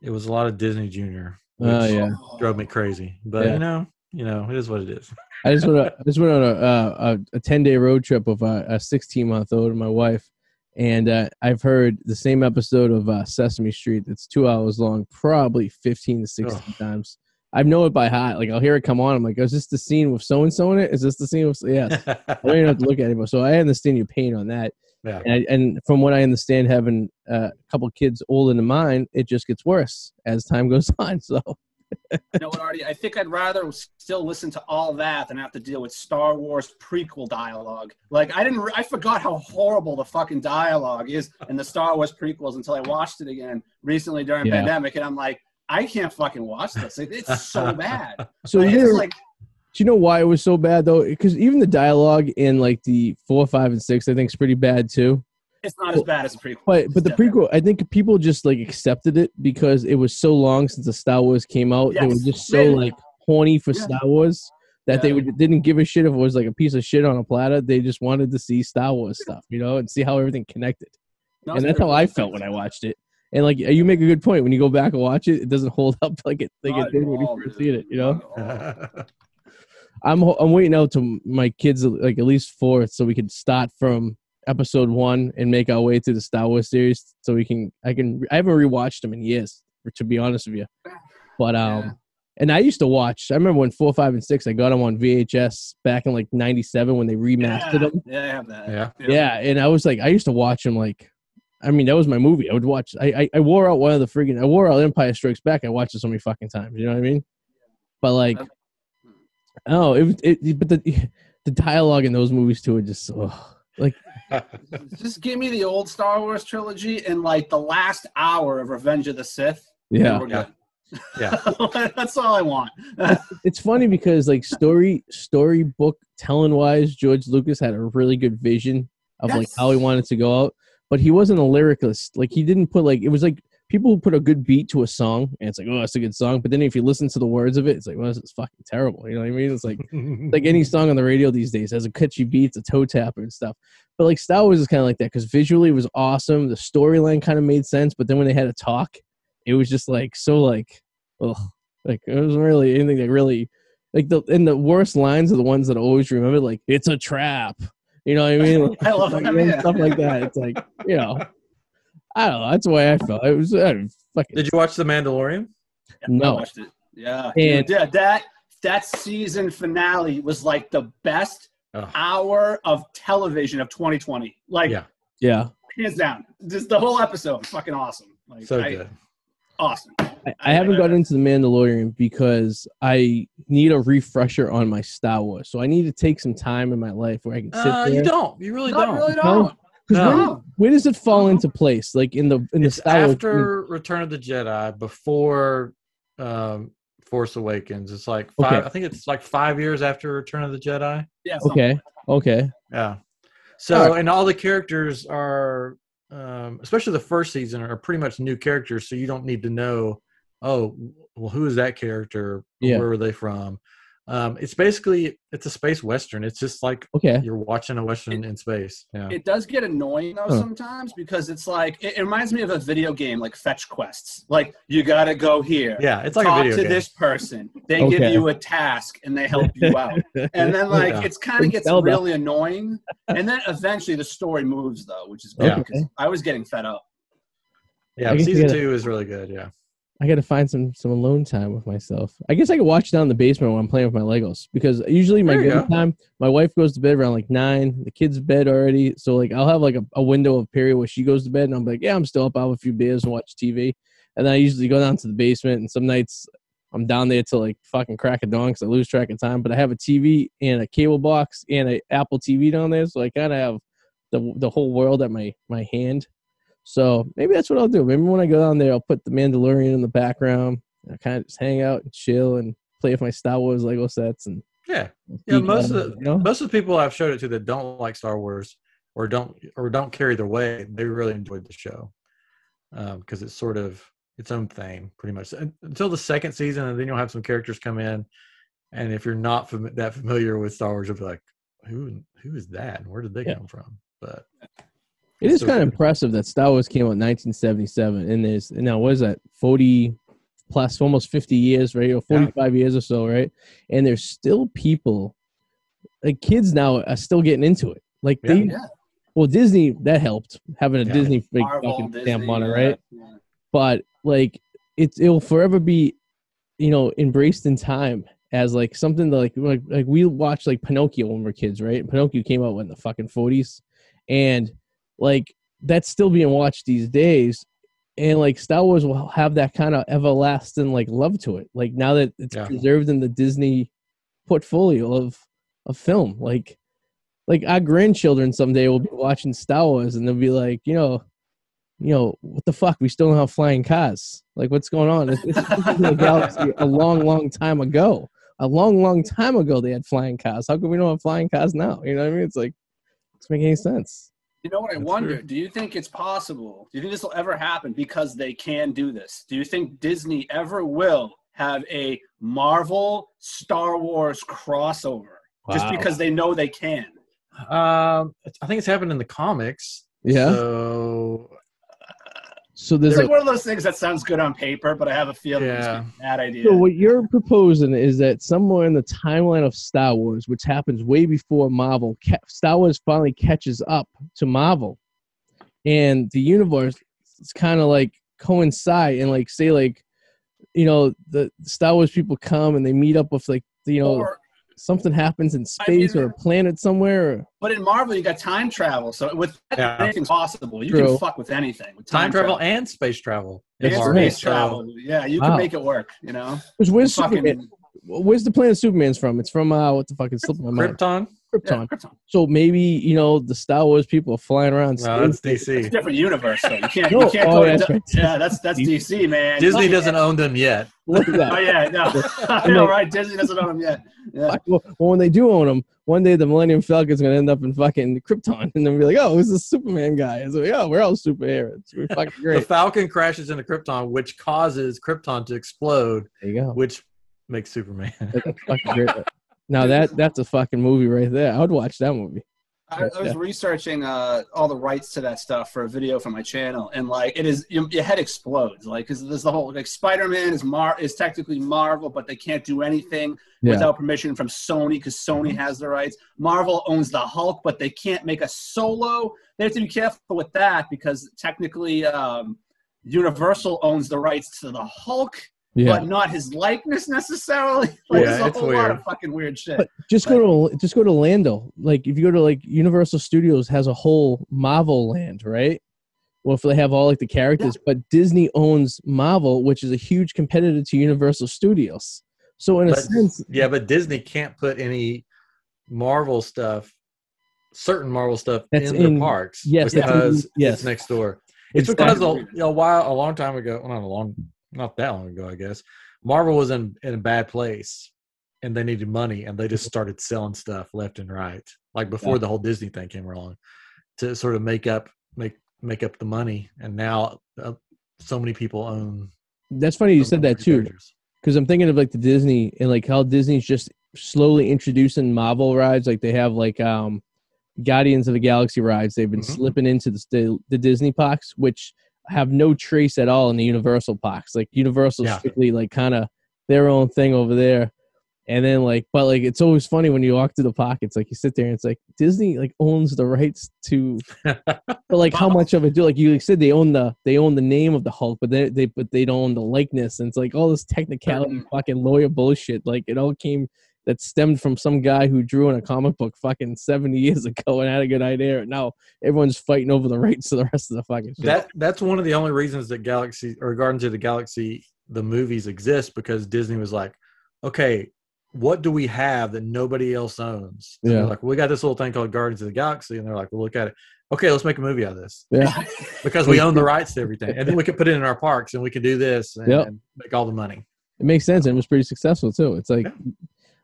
it was a lot of Disney Junior. Oh, which Oh, yeah. drove me crazy. But Yeah. you know, you know, it is what it is. I just went. I just went on a uh, a, a ten day road trip with a, a sixteen month old and my wife, and uh, I've heard the same episode of uh, Sesame Street that's two hours long, probably fifteen to sixteen times. I know it by heart. Like I'll hear it come on. I'm like, is this the scene with so and so in it? Is this the scene with? Yes. I don't even have to look at it anymore. So I understand your pain on that. Yeah. And, I, and from what I understand, having uh, a couple kids older than mine, it just gets worse as time goes [laughs] on. So You know what, Arty? I think I'd rather still listen to all that than have to deal with Star Wars prequel dialogue. Like I didn't, re- I forgot how horrible the fucking dialogue is in the Star Wars prequels until I watched it again recently during Yeah. pandemic, and I'm like, I can't fucking watch this. It's so [laughs] bad. so Like, like, Do you know why it was so bad though? Because even the dialogue in like the four, five, and six, I think is pretty bad too. It's not as bad as a prequel. But but the Definitely. prequel, I think people just like accepted it because it was so long since the Star Wars came out. They were just so like horny for Yeah. Star Wars that they would, didn't give a shit if it was like a piece of shit on a platter. They just wanted to see Star Wars stuff, you know, and see how everything connected. No, and that's how I felt when I watched it. And like you make a good point when you go back and watch it, it doesn't hold up [laughs] like it like Not it did when you first seen it. You know. Not at all. [laughs] I'm I'm waiting out to my kids like at least fourth, so we can start from episode one and make our way through the Star Wars series. So we can I can I haven't rewatched them in years, to be honest with you. But um, Yeah. and I used to watch. I remember when four, five, and six. I got them on VHS back in like '97 when they remastered yeah, them. yeah, I have that. yeah. Yeah. and I was like, I used to watch them like. I mean, that was my movie. I would watch. I, I I wore out one of the freaking. I wore out Empire Strikes Back. I watched it so many fucking times. You know what I mean? But like, oh, it it. But the [laughs] the dialogue in those movies too are just ugh. like Just give me the old Star Wars trilogy and like the last hour of Revenge of the Sith. yeah. we're Yeah. good. [laughs] Yeah. That's all I want. It's funny because like story storybook telling wise, George Lucas had a really good vision of like how he wanted to go out, but he wasn't a lyricist. Like he didn't put like it was like people who put a good beat to a song and it's like oh that's a good song, but then if you listen to the words of it, it's like well this is fucking terrible. You know what I mean? It's like like any [laughs] song on the radio these days has a catchy beat, it's a toe tapper and stuff. But like Star Wars is kind of like that because visually it was awesome. The storyline kind of made sense, but then when they had a talk, it was just like so like, ugh, like it wasn't really anything that really like the and the worst lines are the ones that I always remember. Like it's a trap. You know what I mean? [laughs] I love Like, that, yeah. stuff like that. It's like you know, I don't know. That's the way I felt. It was uh, fucking Did you watch The Mandalorian? I no. watched it. Yeah. And- yeah, that that season finale was like the best Oh. hour of television of 2020. Like Yeah. Yeah, hands down. Just the whole episode, fucking awesome. Like So I- good. awesome. I, I haven't gotten into the Mandalorian because I need a refresher on my Star Wars. So I need to take some time in my life where I can sit Uh, there. you don't. You really Not don't. really don't. 'Cause No. where, Oh, where does it fall Uh-huh. into place? Like in the in the It's Star Wars- after Return of the Jedi, before um, Force Awakens. It's like five. Okay. I think it's like five years after Return of the Jedi. yeah. something Okay. Okay. Yeah. So Alright. and all the characters are, um, especially the first season, are pretty much new characters. So you don't need to know. Oh, well, who is that character? Yeah. Where were they from? Um, it's basically it's a space western. It's just like Okay. you're watching a western in space. Yeah. It does get annoying though Huh. sometimes because it's like it, it reminds me of a video game like fetch quests. Like you gotta go here. yeah, it's like talk a video to game. this person. They Okay. give you a task and they help you out. [laughs] And then like Yeah. it's kind of gets Zelda. really annoying. And then eventually the story moves though, which is good. Yeah. 'cause I was getting fed up. yeah, I guess you season two is really good. Yeah. I got to find some some alone time with myself. I guess I could watch down in the basement when I'm playing with my Legos because usually my game time, my wife goes to bed around like nine. The kids bed already, so like I'll have like a, a window of period where she goes to bed and I'm like, yeah, I'm still up. I'll have a few beers and watch TV, and then I usually go down to the basement. And some nights I'm down there till like fucking crack of dawn because I lose track of time. But I have a TV and a cable box and a Apple TV down there, so I kind of have the the whole world at my my hand. So maybe that's what I'll do. Maybe when I go down there, I'll put the Mandalorian in the background. I kind of just hang out and chill and play with my Star Wars Lego sets and Yeah. Yeah, most of the you know? most of the people I've showed it to that don't like Star Wars or don't or don't carry their way, they really enjoyed the show um, because it's sort of its own thing, pretty much until the second season, and then you'll have some characters come in, and if you're not fam- that familiar with Star Wars, you'll be like, "Who who is that? and Where did they Yeah. come from?" But It is So kind of impressive that Star Wars came out in 1977, and there's now what is that 40 plus, almost 50 years, right? Or 45 years or so, right? And there's still people, like kids now, are still getting into it. Like Yeah. they, Yeah. well, Disney that helped having a Yeah. Disney big Marvel, fucking Disney, stamp on it, right? yeah. but like it's it'll forever be you know embraced in time as like something that like like like we watched like Pinocchio when we were kids, right? Pinocchio came out in the fucking forties, and like that's still being watched these days. And like Star Wars will have that kind of everlasting like love to it. Like now that it's Yeah. preserved in the Disney portfolio of of film, like like our grandchildren someday will be watching Star Wars and they'll be like, you know, you know, what the fuck? We still don't have flying cars. Like, what's going on? It's, it's in the galaxy a long, long time ago. A long, long time ago, they had flying cars. How come we don't have flying cars now? You know what I mean? It's like, it doesn't make any sense. You know what I That's wonder? true. Do you think it's possible? Do you think this will ever happen because they can do this? Do you think Disney ever will have a Marvel Star Wars crossover just because they know they can? um, I think it's happened in the comics. Yeah. So So there's It's a like one of those things that sounds good on paper, but I have a feeling it's a bad idea. So what you're proposing is that somewhere in the timeline of Star Wars, which happens way before Marvel, Star Wars finally catches up to Marvel, and the universe is kind of like coincide and like say like, you know, the Star Wars people come and they meet up with like you know Or- something happens in I space mean- or a planet somewhere. Or, but in Marvel, you got time travel, so with Yeah. anything's possible. You True. can fuck with anything. With time travel and space travel. and That's Marvel. right. space So- travel. Yeah, you Wow. can make it work. You know, Where's, where's Fucking- Where's the planet Superman's from? It's from uh, what the fuck? It's slipping my mind. Krypton. Krypton. Yeah, Krypton. So maybe you know the Star Wars people are flying around. No, that's space. It's a DC. different universe, though. You can't. No, You can't oh, go. yeah, to, that's right. [laughs] Yeah, that's that's DC, man. Disney Oh, doesn't own them yet. Look at that. Oh yeah, no, [laughs] [laughs] I know, right? Disney doesn't own them yet. Yeah. Well, well, when they do own them, one day the Millennium Falcon's gonna end up in fucking Krypton, and then be like, "Oh, who's this Superman guy?" It's like, "Oh, we're all superheroes. We're fucking great." The. Falcon crashes into Krypton, which causes Krypton to explode, there you go. which makes Superman. That's fucking great. Now that that's a fucking movie right there. I would watch that movie. I, I was researching uh, all the rights to that stuff for a video for my channel, and like it is, your, your head explodes. Like, because there's the whole like Spider-Man is Mar is technically Marvel, but they can't do anything Yeah. without permission from Sony because Sony has the rights. Marvel owns the Hulk, but they can't make a solo. They have to be careful with that because technically, um, Universal owns the rights to the Hulk, Yeah. but not his likeness necessarily. [laughs] Like, Yeah, there's a it's whole lot of fucking weird shit. But just go to just go to Lando. Like if you go to like Universal Studios has a whole Marvel land, right? Well, if they have all like the characters, but Disney owns Marvel, which is a huge competitor to Universal Studios. So in a sense, yeah, but Disney can't put any Marvel stuff certain Marvel stuff in, in- the parks. yes, because in- yes. it's next door. It's Exactly. because a, a while, a long time ago, well, not a long, not that long ago, I guess. Marvel was in in a bad place, and they needed money, and they just started selling stuff left and right, like before Yeah. the whole Disney thing came along, to sort of make up make make up the money. And now, uh, so many people own. That's funny you said that too, because I'm thinking of like the Disney and like how Disney's just slowly introducing Marvel rides. Like they have like um Guardians of the Galaxy rides. They've been Mhm. slipping into the, the the Disney parks, which have no trace at all in the Universal parks. Like Universal Yeah. strictly like kind of their own thing over there. And then like, but like it's always funny when you walk through the park. It's like you sit there and it's like Disney like owns the rights to [laughs] but like how much of it do like you said they own the they own the name of the Hulk, but they they but they don't own the likeness, and it's like all this technicality, Mhm. fucking lawyer bullshit. Like it all came that stemmed from some guy who drew in a comic book fucking seventy years [laughs] ago and had a good idea. And now everyone's fighting over the rights to the rest of the fucking shit. That that's one of the only reasons that Galaxy or Guardians of the Galaxy the movies exist because Disney was like, okay, what do we have that nobody else owns? And Yeah. like we got this little thing called Guardians of the Galaxy, and they're like, well, look at it. Okay, let's make a movie out of this yeah, [laughs] because we own the rights to everything, and then we [laughs] can put it in our parks, and we can do this and, Yep. and make all the money. it makes sense, and it was pretty successful too. It's like. Yeah.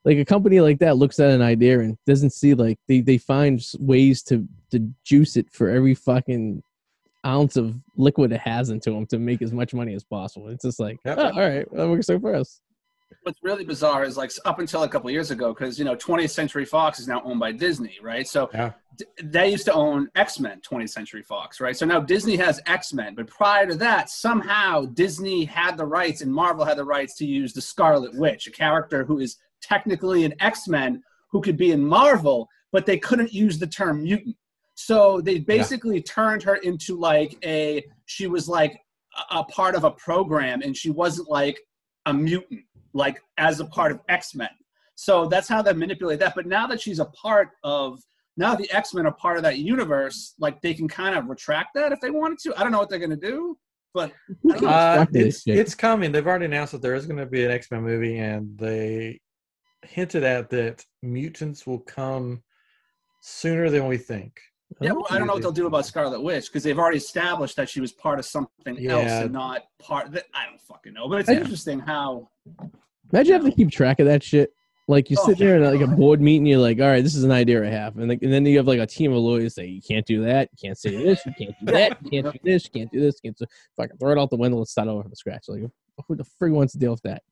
Like a company like that looks at an idea and doesn't see like they, they find ways to to juice it for every fucking ounce of liquid it has into them to make as much money as possible. It's just like, Yep. oh, all right, that works out for us. What's really bizarre is like up until a couple years ago, because you know 20th Century Fox is now owned by Disney, right? So Yeah. d- they used to own X Men, 20th Century Fox, right? So now Disney has X Men, but prior to that, somehow Disney had the rights and Marvel had the rights to use the Scarlet Witch, a character who is technically an X Men who could be in Marvel, but they couldn't use the term mutant. So they basically turned her into like a she was like a, a part of a program, and she wasn't like a mutant, like as a part of X Men. So that's how they manipulate that. But now that she's a part of now the X Men are part of that universe, like they can kind of retract that if they wanted to. I don't know what they're gonna do, but Who I cares? don't know. Uh, it's it's coming. They've already announced that there is going to be an X Men movie, and they hinted at that mutants will come sooner than we think. yeah, well, I don't know what they'll do about Scarlet Witch because they've already established that she was part of something else and not part. That I don't fucking know, but it's I- interesting how Imagine having to keep track of that shit. Like you Oh, sit there in like a board meeting, you're like, all right, this is an idea I have, and, like, and then you have like a team of lawyers say you can't do that, you can't say this, you can't do [laughs] that, you can't do this, you can't do this, you can't do, fucking throw it out the window, let's start over from scratch. Like, who the frig wants to deal with that?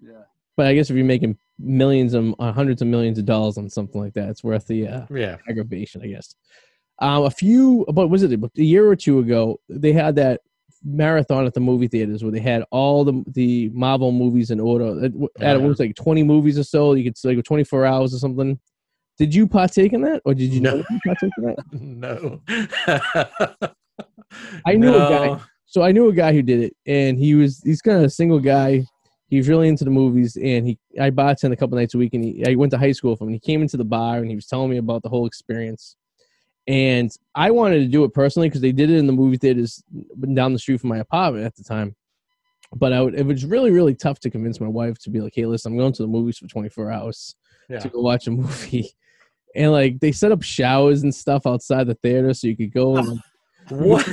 yeah. But I guess if you're making millions and uh, hundreds of millions of dollars on something like that, it's worth the uh, Yeah, aggravation, I guess. Um, a few, but was it a year or two ago? They had that marathon at the movie theaters where they had all the the Marvel movies in order. At, it was like twenty movies or so. You could like twenty four hours or something. Did you partake in that, or did you No. know you partake in that? [laughs] no. I knew a guy. [laughs] So I knew a guy who did it, and he was he's kind of a single guy. He was really into the movies, and he I bartended a couple nights a week, and he, I went to high school with him. And he came into the bar, and he was telling me about the whole experience. And I wanted to do it personally because they did it in the movie theaters down the street from my apartment at the time. But I would, it was really, really tough to convince my wife to be like, "Hey, listen, I'm going to the movies for 24 hours Yeah. to go watch a movie." [laughs] And like they set up showers and stuff outside the theater so you could go and What?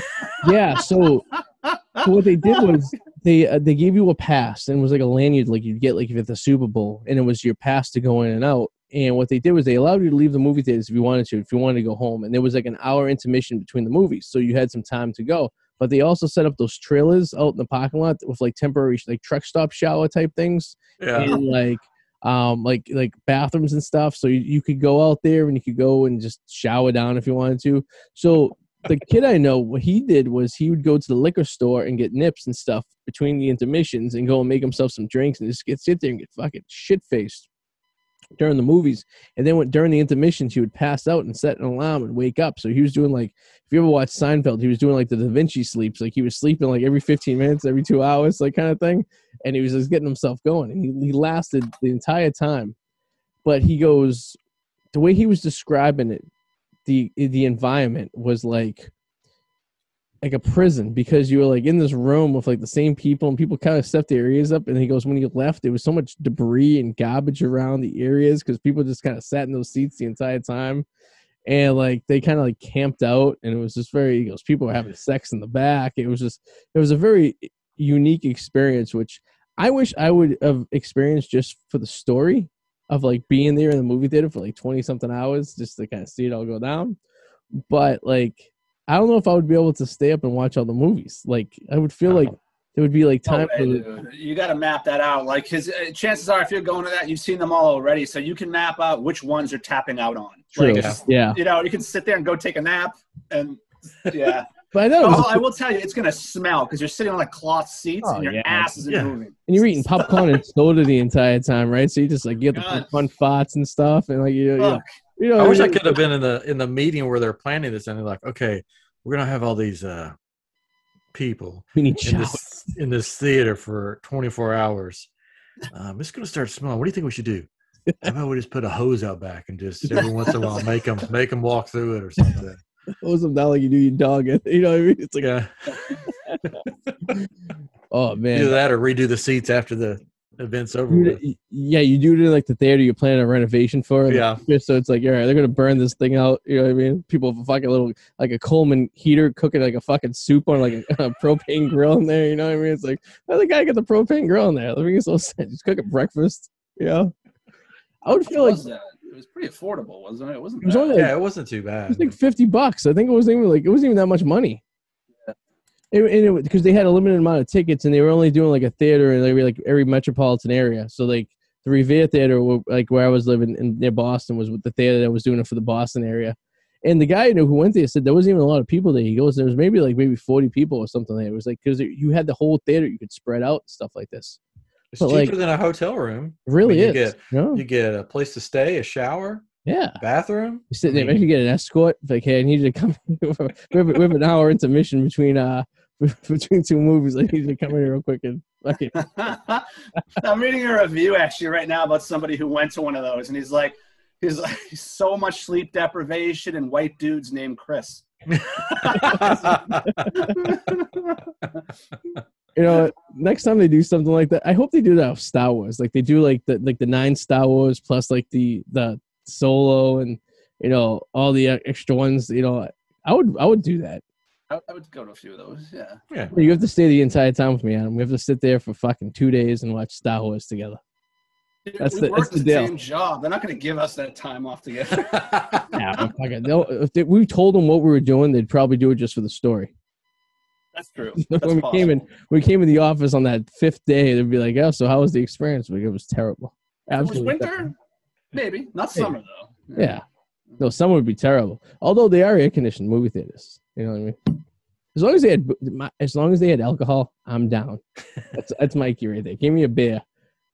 yeah. So, [laughs] so what they did was they uh, they gave you a pass and it was like a lanyard like you'd get like if it's the Super Bowl and it was your pass to go in and out. And what they did was they allowed you to leave the movie theaters if you wanted to, if you wanted to go home. And there was like an hour intermission between the movies, so you had some time to go. But they also set up those trailers out in the parking lot with like temporary like truck stop shower type things Yeah. and like um like like bathrooms and stuff so you, you could go out there and you could go and just shower down if you wanted to so the kid i know what he did was he would go to the liquor store and get nips and stuff between the intermissions and go and make himself some drinks and just get sit there and get fucking shit faced during the movies. And then when, during the intermissions he would pass out and set an alarm and wake up. So he was doing like if you ever watched seinfeld he was doing like the da vinci sleeps. Like he was sleeping like every 15 minutes every two hours like kind of thing. And he was just getting himself going. And he, he lasted the entire time. But he goes the way he was describing it the the environment was like like a prison because you were like in this room with like the same people and people kind of stepped their areas up and he goes when you left there was so much debris and garbage around the areas because people just kind of sat in those seats the entire time and like they kind of like camped out, and it was just very. He goes, people were having sex in the back. It was just, it was a very unique experience, which I wish I would have experienced just for the story of like being there in the movie theater for like twenty something hours just to kind of see it all go down. But like, I don't know if I would be able to stay up and watch all the movies. Like, I would feel like there would be like No time way, the. You got to map that out. Like, his uh, chances are, if you're going to that, you've seen them all already, so you can map out which ones you're tapping out on. True. Like, yeah. you know, you can sit there and go take a nap, and yeah. But I know, oh, I will tell you, it's gonna smell because you're sitting on like cloth seats Oh, and your yeah. ass isn't Yeah. moving. and you're eating popcorn and soda the entire time, right? So you just like get the God. fun farts and stuff, and like you, you know, you know, I wish I could have been in the in the meeting where they're planning this and they're like, okay, we're gonna have all these uh people We need in this in this theater for 24 hours. Um, it's gonna start smelling. What do you think we should do? How about we just put a hose out back and just [laughs] every once in a while make them make them walk through it or something? Hose them down like you do your dog. [laughs] You know what I mean? It's like, Yeah, [laughs] oh man, either that or redo the seats after the event's over. You- yeah, you do it in like the theater you're planning a renovation for. and Yeah. so it's like, all right, they're gonna burn this thing out. You know what I mean? People have a fucking little like a Coleman heater cooking like a fucking soup on like a, [laughs] a propane grill in there. You know what I mean? It's like, why the guy got the propane grill in there? That makes no sense. Just cooking breakfast. You know? I would How feel like that? It was pretty affordable, wasn't it? It wasn't. It was bad. only Yeah, it wasn't too bad. it was like fifty bucks. I think it wasn't even like it wasn't even that much money. It, and it, because they had a limited amount of tickets and they were only doing like a theater in every like every metropolitan area. So like the Revere Theater, like where I was living in near Boston, was with the theater that was doing it for the Boston area. And the guy you know who went there said there wasn't even a lot of people there. He goes, there was maybe like maybe forty people or something. There. It was like because you had the whole theater, you could spread out stuff like this. It's but, cheaper like- than a hotel room. It really you is. get- no? You get a place to stay, a shower, yeah. bathroom. You sit there, I mean- maybe get an escort. Like, hey, I need you to come. [laughs] we, have, we have an hour intermission between uh [laughs] between two movies. I need you to come in here real quick and fucking. [laughs] I'm reading a review actually right now about somebody who went to one of those, and he's like, he's like, so much sleep deprivation and white dudes named Chris. You know, next time they do something like that, I hope they do that with Star Wars. Like they do like the like the nine Star Wars plus like the the solo and you know all the extra ones. You know, I would I would do that. I, I would go to a few of those. Yeah. yeah. You have to stay the entire time with me, Adam. We have to sit there for fucking two days and watch Star Wars together. Dude, That's we the- that's the the deal. same job. They're not going to give us that time off together. [laughs] Yeah, but they'll- if they, we told them what we were doing, they'd probably do it just for the story. That's true. [laughs] That's when we came in, we came in the office on that fifth day, they'd be like, "Oh, so how was the experience?" Like, it was terrible. It was winter, terrible. maybe not summer though. Yeah. No, summer would be terrible. Although they are air conditioned movie theaters. You know what I mean? As long as they had, as long as they had alcohol, I'm down. [laughs] That's that's Mikey right there. Give me a beer.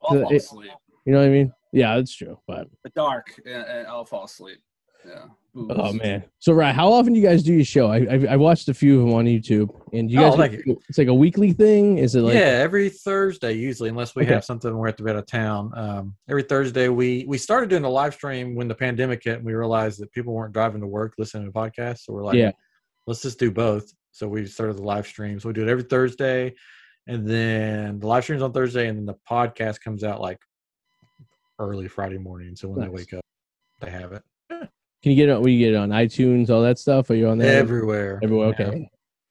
I'll fall asleep. You know what I mean? Yeah, that's true. But The dark, and, and I'll fall asleep. Yeah. Booze. oh man. So right, how often do you guys do your show? I I, I watched a few of them on YouTube, and you Oh, guys, thank it's like a weekly thing. Is it like? yeah, every Thursday usually, unless we Okay. have something we're at to be out of town. Um, every Thursday we we started doing the live stream when the pandemic hit, and we realized that people weren't driving to work listening to podcasts. So we're like, Yeah. let's just do both. So we started the live stream. So we do it every Thursday, and then the live streams on Thursday, and then the podcast comes out like early Friday morning. So when Nice. they wake up, they have it Can you get it? you get it on iTunes, all that stuff? Are you on there? everywhere. Everywhere. Okay.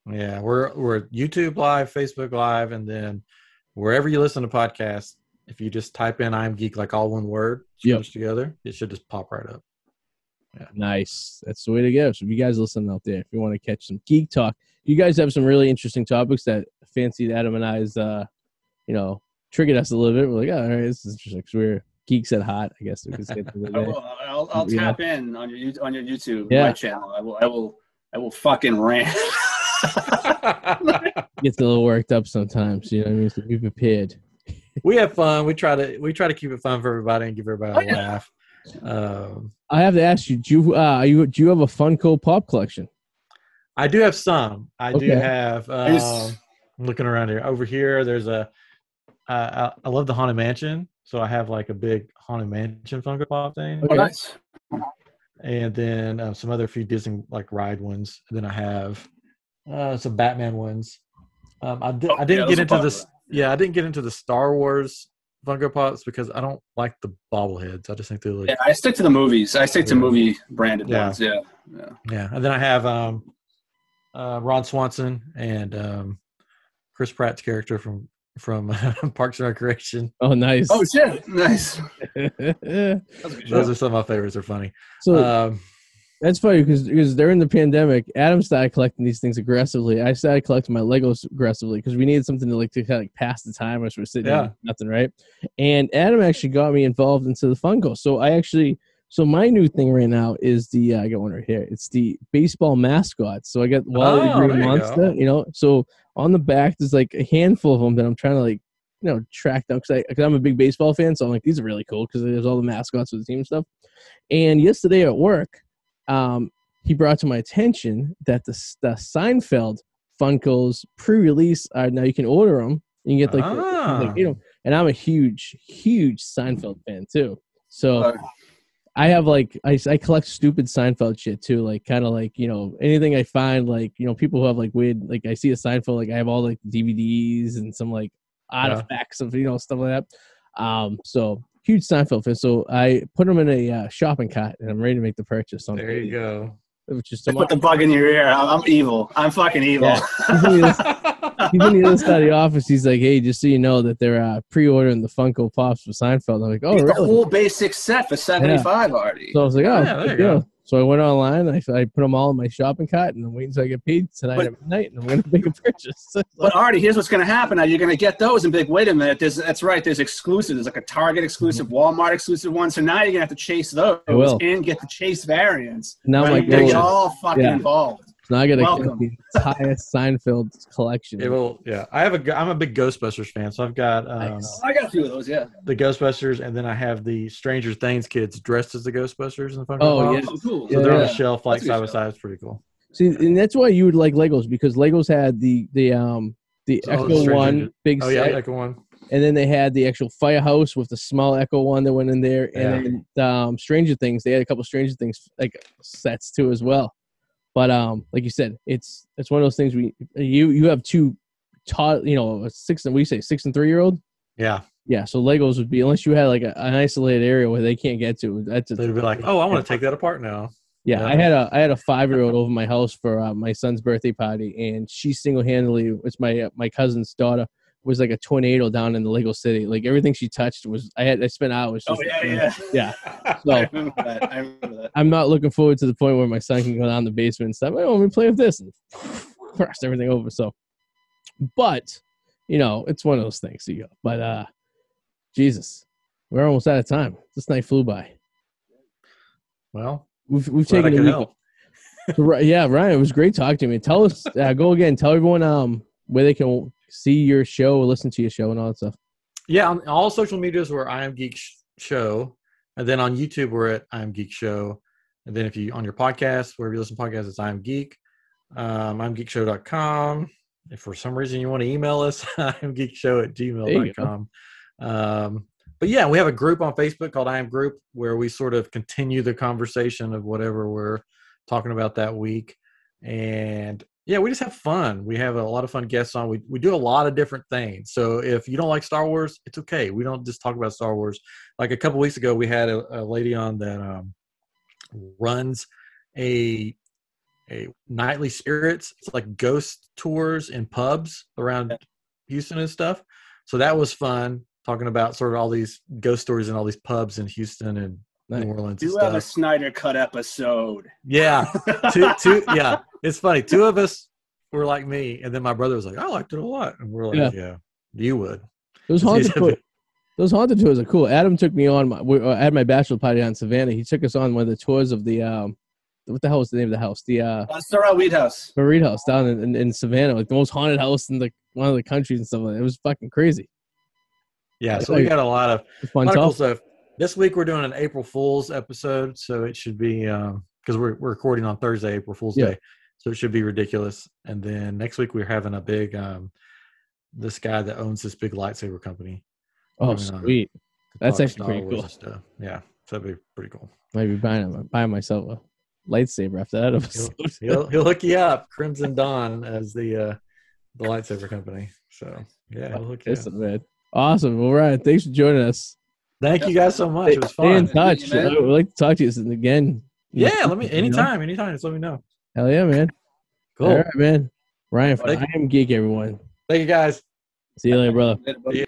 Yeah, we're we're YouTube Live, Facebook Live, and then wherever you listen to podcasts, if you just type in "I'm Geek" like all one word, Yep. together, it should just pop right up. Yeah. Nice. That's the way to go. So if you guys listening out there, if you want to catch some geek talk, you guys have some really interesting topics that fancied Adam and I's, uh, you know, triggered us a little bit. We're like, oh, all right, this is interesting. 'cause we're geeks at heart, I guess we could say. [laughs] I will, I'll, I'll Yeah. tap in on your on your YouTube Yeah. my channel. I will I will I will fucking rant. [laughs] Gets a little worked up sometimes. You know what I mean? So be prepared. we have fun. We try to we try to keep it fun for everybody and give everybody a Oh, yeah. laugh. Um, I have to ask you, do you, uh, are you, do you have a Funko Pop collection? I do have some. I do have. Um, I'm looking around here. Over here, there's a. Uh, I, I love the Haunted Mansion, so I have like a big Haunted Mansion Funko Pop thing. Okay. Nice. and then uh, some other few Disney like ride ones. And then I have uh, some Batman ones. Um, I, di- Oh, I didn't yeah, get into this. Yeah, I didn't get into the Star Wars Funko Pops because I don't like the bobbleheads. I just think they look Yeah, I stick to the movies. I stick to Yeah. movie branded Yeah. ones. Yeah. yeah. yeah. And then I have um, uh, Ron Swanson and um, Chris Pratt's character from from [laughs] Parks and Recreation. Oh, nice. Oh shit! Nice. so [laughs] That's a good Those show. are some of my favorites. They're funny. Um, that's funny because because during the pandemic, Adam started collecting these things aggressively. I started collecting my Legos aggressively because we needed something to like to kind of like pass the time as we're sitting Yeah. yeah. nothing, right? And Adam actually got me involved into the Funko. So I actually so my new thing right now is the uh, I got one right here. It's the baseball mascot. So I got Wally Oh, the Green there you Monster. go. You know, so on the back there's like a handful of them that I'm trying to like you know track down because I'm a big baseball fan. So I'm like these are really cool because there's all the mascots of the team and stuff. And yesterday at work, um, he brought to my attention that the, the Seinfeld Funkos pre-release are now you can order them. You can get like, the- Ah. like, you know, and I'm a huge, huge Seinfeld fan too. So Uh, I have like I, I collect stupid Seinfeld shit too, like kind of like you know anything I find like you know people who have like weird like I see a Seinfeld like I have all like DVDs and some like artifacts of you know stuff like that. Um, so huge Seinfeld fan. So I put them in a uh, shopping cart and I'm ready to make the purchase. On there you go. Which is tomorrow. put the bug in your ear. I'm, I'm evil. I'm fucking evil. Yeah. He's on the other- he's on the other side of the office. He's like, "Hey, just so you know that they're uh, pre-ordering the Funko Pops for Seinfeld." I'm like, "Oh, really? the whole basic set for 75 already. So I was like, "Oh, Yeah, there good you go. Deal." So I went online. I, I put them all in my shopping cart, and I'm waiting until I get paid tonight But- at midnight, and I'm going to make a purchase. [laughs] But Arty, here's what's going to happen. Now you're going to get those and be like, wait a minute, there's, that's right. There's exclusive. There's like a Target exclusive, mm-hmm. Walmart exclusive one. So now you're going to have to chase those and get the chase variants. now Right? my goal get is all fucking Yeah. involved. Now I got to Welcome. get the entire [laughs] Seinfeld collection. It will, yeah. I have a. go- I'm a big Ghostbusters fan, so I've got um, Nice. I got a few of those, yeah. the Ghostbusters, and then I have the Stranger Things kids dressed as the Ghostbusters in the Funko Oh, Pops. yeah. Oh, cool. So Yeah, they're on yeah. the shelf like That's a good side by side. It's pretty cool. See, and that's why you would like Legos because Legos had the the um the Oh, the Ecto Stranger- one big Oh yeah, set, Ecto one. and then they had the actual firehouse with the small Ecto one that went in there, and then um, Stranger Things. They had a couple Stranger Things like sets too as well. But um, like you said, it's it's one of those things we you you have two taught you know a six and we say six and three year old. Yeah, Yeah, so Legos would be unless you had like a, an isolated area where they can't get to. That's a, they'd be like, "Oh, I want to take that apart now." yeah, Yeah. I had a I had a five year old over my house for uh, my son's birthday party, and she single handedly it's my uh, my cousin's daughter was like a tornado down in the Lego City. Like everything she touched was I had I spent hours. Oh, just- yeah, yeah. yeah. [laughs] So I remember that. I remember that. I'm not looking forward to the point where my son can go down the basement and stuff. Oh, let me play with this and [laughs] cross everything over. So, but you know, it's one of those things. You go, but uh, Jesus, we're almost out of time. This night flew by. Well, We've we've taken a week. help. [laughs] Yeah, Ryan, it was great talking to me. Tell us, uh, go again. Tell everyone um where they can see your show or listen to your show and all that stuff. Yeah, on all social medias we're I am Geek Show, and then on YouTube we're at I am Geek Show, and then if you on your podcast wherever you listen to podcasts, it's I am Geek. Um, I'm geekshow.com. If for some reason you want to email us, [laughs] I am geekshow at gmail.com. Um, but yeah, we have a group on Facebook called I am Group where we sort of continue the conversation of whatever we're talking about that week. And yeah, we just have fun. We have a lot of fun guests on. We we do a lot of different things. So if you don't like Star Wars, it's okay. We don't just talk about Star Wars. Like a couple weeks ago, we had a, a lady on that um, runs a a nightly spirits. It's like ghost tours in pubs around Houston and stuff. So that was fun talking about sort of all these ghost stories in all these pubs in Houston and Nice. New Orleans and Do have a. Snyder Cut episode. Yeah, [laughs] two, two, yeah. It's funny. Two of us were like me, and then my brother was like, "I liked it a lot," and we're like, Yeah. "Yeah, you would." Those It's haunted easy tours, those haunted tours are cool. Adam took me on. My, we, uh, I had my bachelor party on Savannah. He took us on one of the tours of the um, what the hell was the name of the house? The uh, Uh, Sorrel Weed House. Marine House down in, in, in Savannah, like the most haunted house in the one of the countries and stuff like that. It was fucking crazy. Yeah, so we got a lot of, It was fun lot of cool stuff. This week we're doing an April Fool's episode, so it should be because we're we're recording on Thursday, April Fool's Yeah. Day, so it should be ridiculous. And then next week we're having a big um, this guy that owns this big lightsaber company. Oh, sweet. That's actually Star pretty Wars cool. Stuff. Yeah, so that'd be pretty cool. Maybe buying buying myself a lightsaber after that episode. [laughs] He'll he'll hook you up, Crimson Dawn as the uh, the lightsaber company. So yeah, he'll hook you up. Listen, man. Awesome. All right. Thanks for joining us. Thank you guys so much. It was fun. Stay in touch. man. I would like to talk to you and again. you Yeah, let me you know? anytime, anytime. Just let me know. Hell yeah, man. Cool. All right, man. Ryan, from Thank I am geek, everyone. Thank you guys. See you later, brother. Yeah.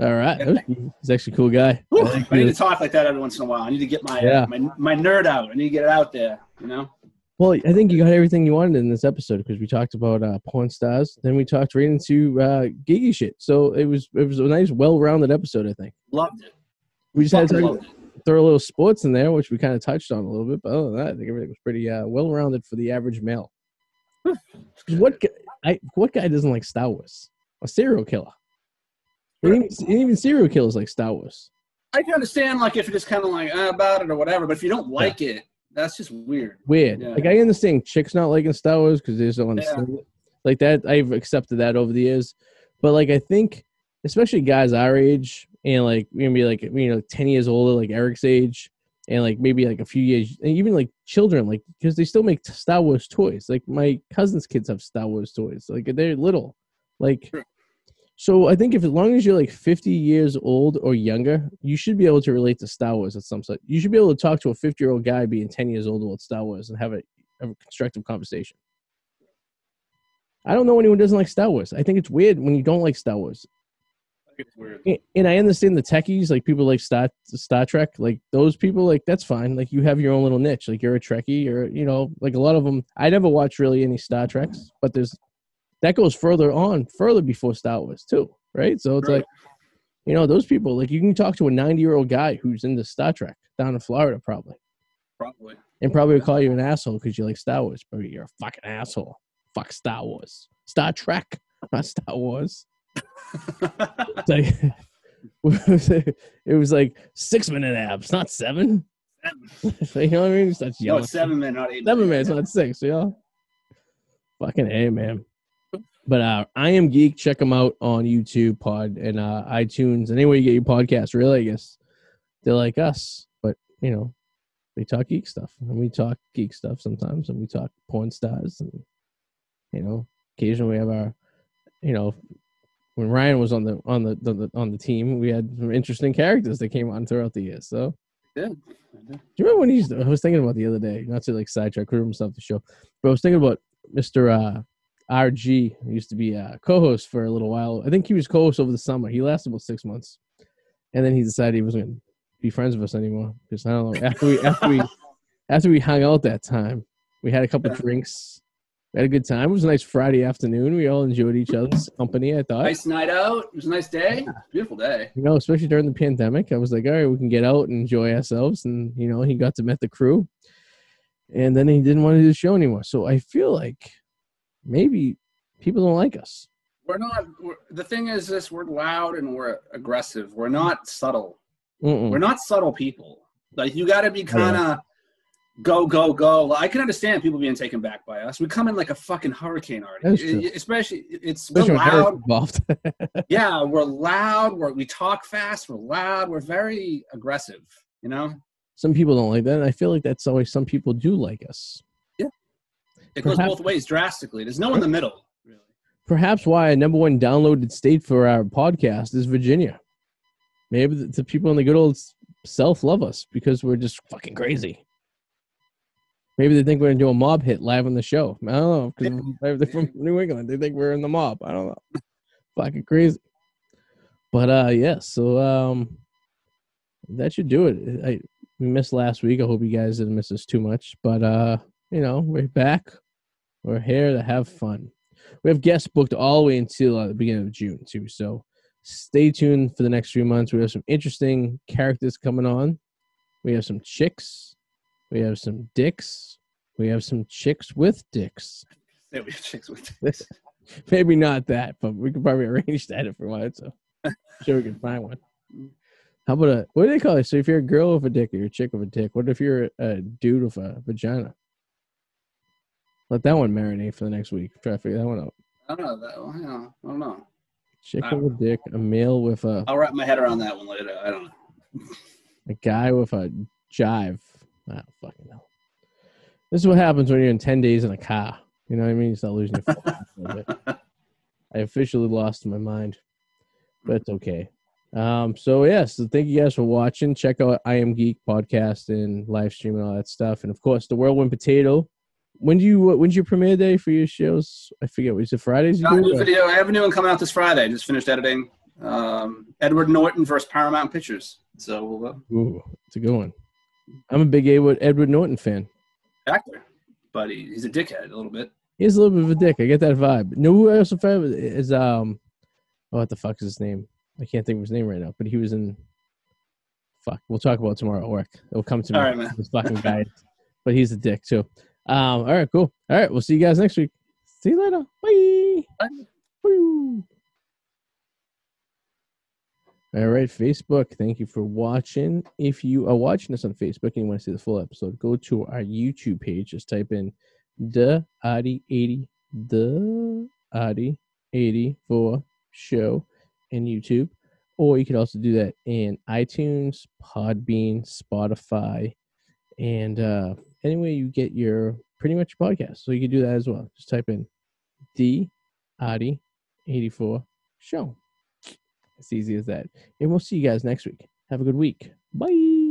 All right. That was- He's actually a cool guy. I I need to talk like that every once in a while. I need to get my Yeah. uh, my my nerd out. I need to get it out there. You know. Well, I think you got everything you wanted in this episode because we talked about uh, porn stars, then we talked right into uh, geeky shit. So it was it was a nice, well-rounded episode. I think Loved it. we just had to throw a little sports in there, which we kind of touched on a little bit. But other than that, I think everything was pretty uh, well-rounded for the average male. [sighs] what guy, I, what guy doesn't like Star Wars? A serial killer. And even, even serial killers like Star Wars. I can understand like if you're just kind of like uh, about it or whatever, but if you don't like it, that's just weird. Weird. Yeah. Like I understand chicks not liking Star Wars because they just don't understand it. Like that, I've accepted that over the years. But like I think, especially guys our age and like maybe like you know ten years older, like Eric's age, and like maybe like a few years, and even like children, like because they still make Star Wars toys. Like my cousin's kids have Star Wars toys. Like they're little. Like Sure. So, I think if as long as you're like 50 years old or younger, you should be able to relate to Star Wars at some sort. You should be able to talk to a 50 year old guy being 10 years old about Star Wars and have a, have a constructive conversation. I don't know anyone who doesn't like Star Wars. I think it's weird when you don't like Star Wars. It's weird. And- And I understand the Trekkies, like people like Star Star Trek, like those people, like that's fine. Like you have your own little niche. Like you're a Trekkie, or you know, like a lot of them. I never watched really any Star Treks, but there's that goes further on, further before Star Wars too, right? So it's Right. like, you know, those people. Like you can talk to a 90 year old guy who's into Star Trek down in Florida, probably, Probably. and probably would call you an asshole because you like Star Wars. But you're a fucking asshole. Fuck Star Wars, Star Trek, not Star Wars. [laughs] Like, [laughs] it was like six minute abs, not seven. [laughs] you know what I mean? No, seven minutes, not eight. Seven minutes, not six. You know? Fucking a man. But uh, I am geek. Check them out on YouTube, Pod, and uh, iTunes. Anywhere you get your podcast, really. I guess they're like us, but you know, they talk geek stuff, and we talk geek stuff sometimes, and we talk porn stars, and you know, occasionally we have our, you know, when Ryan was on the on the, the, the on the team, we had some interesting characters that came on throughout the years. So Yeah. do you remember when he used to, I was thinking about the other day, not to like sidetrack himself the show, but I was thinking about Mr. Uh, RG, used to be a co host for a little while. I think he was co host over the summer. He lasted about six months. And then he decided he wasn't going to be friends with us anymore. Because I don't know, after we, after we, [laughs] after we hung out that time, we had a couple drinks. We had a good time. It was a nice Friday afternoon. We all enjoyed each other's company, I thought. Nice night out. It was a nice day. Beautiful day. You know, especially during the pandemic, I was like, all right, we can get out and enjoy ourselves. And, you know, he got to meet the crew. And then he didn't want to do the show anymore. So I feel like maybe people don't like us. We're not. We're, the thing is, this we're loud and we're aggressive. We're not subtle. Mm-mm. We're not subtle people. Like you got to be kind of go go go. I can understand people being taken back by us. We come in like a fucking hurricane already. true. I- Especially it's we're Especially Eric's loud. involved. [laughs] Yeah, we're loud. We're, we talk fast. We're loud. We're very aggressive. You know, some people don't like that. And I feel like that's always some people do like us. It goes Perhaps- both ways drastically. There's no in the middle. Really. Perhaps why a number one downloaded state for our podcast is Virginia. Maybe the, the people in the good old South love us because we're just fucking crazy. Maybe they think we're gonna do a mob hit live on the show. I don't know because [laughs] they're from New England. They think we're in the mob. I don't know. fucking crazy. But uh, yeah. So um, that should do it. I we missed last week. I hope you guys didn't miss us too much. But uh, you know, we're back. We're here to have fun. We have guests booked all the way until uh, the beginning of June too. So stay tuned for the next few months. We have some interesting characters coming on. We have some chicks. We have some dicks. We have some chicks with dicks. Yeah, we have chicks with. [laughs] dicks. Maybe not that, but we could probably arrange that if we wanted to. [laughs] sure, we can find one. How about a what do they call it? So if you're a girl with a dick or you're a chick with a dick, what if you're a dude with a vagina? Let that one marinate for the next week. Try to figure that one out. I don't know. That, know, I don't know. Chick I with a dick, a male with a I'll wrap my head around that one later. I don't know. a guy with a jive. I don't fucking know. This is what happens when you're in ten days in a car. You know what I mean? You start losing your a little bit. [laughs] I officially lost my mind. but it's okay. Um, so yeah, so thank you guys for watching. Check out I Am Geek podcast and live stream and all that stuff, and of course the Whirlwind Potato. When do you when's your premiere day for your shows? I forget. Was it Fridays? You Got a do? new video. I have a new one coming out this Friday. I just finished editing. Um, Edward Norton versus Paramount Pictures. So we'll uh, Ooh, it's a good one. I'm a big Edward Norton fan. actor, but he, he's a dickhead a little bit. He's a little bit of a dick. I get that vibe. No, who else fan is um, oh, what the fuck is his name? I can't think of his name right now. But he was in. Fuck, we'll talk about it tomorrow at work. It'll come to me. All right, man. This fucking guy, but he's a dick too. Um, all right, cool. All right, we'll see you guys next week. See you later. Bye. Bye. Woo. All right, Facebook. Thank you for watching. If you are watching this on Facebook and you want to see the full episode, go to our YouTube page. Just type in the Arty eighty the Arty eighty four show in YouTube, or you can also do that in iTunes, Podbean, Spotify, and uh, anywhere you get your pretty much your podcast. So you can do that as well. Just type in D Arty 84 show. It's easy as that. And we'll see you guys next week. Have a good week. Bye.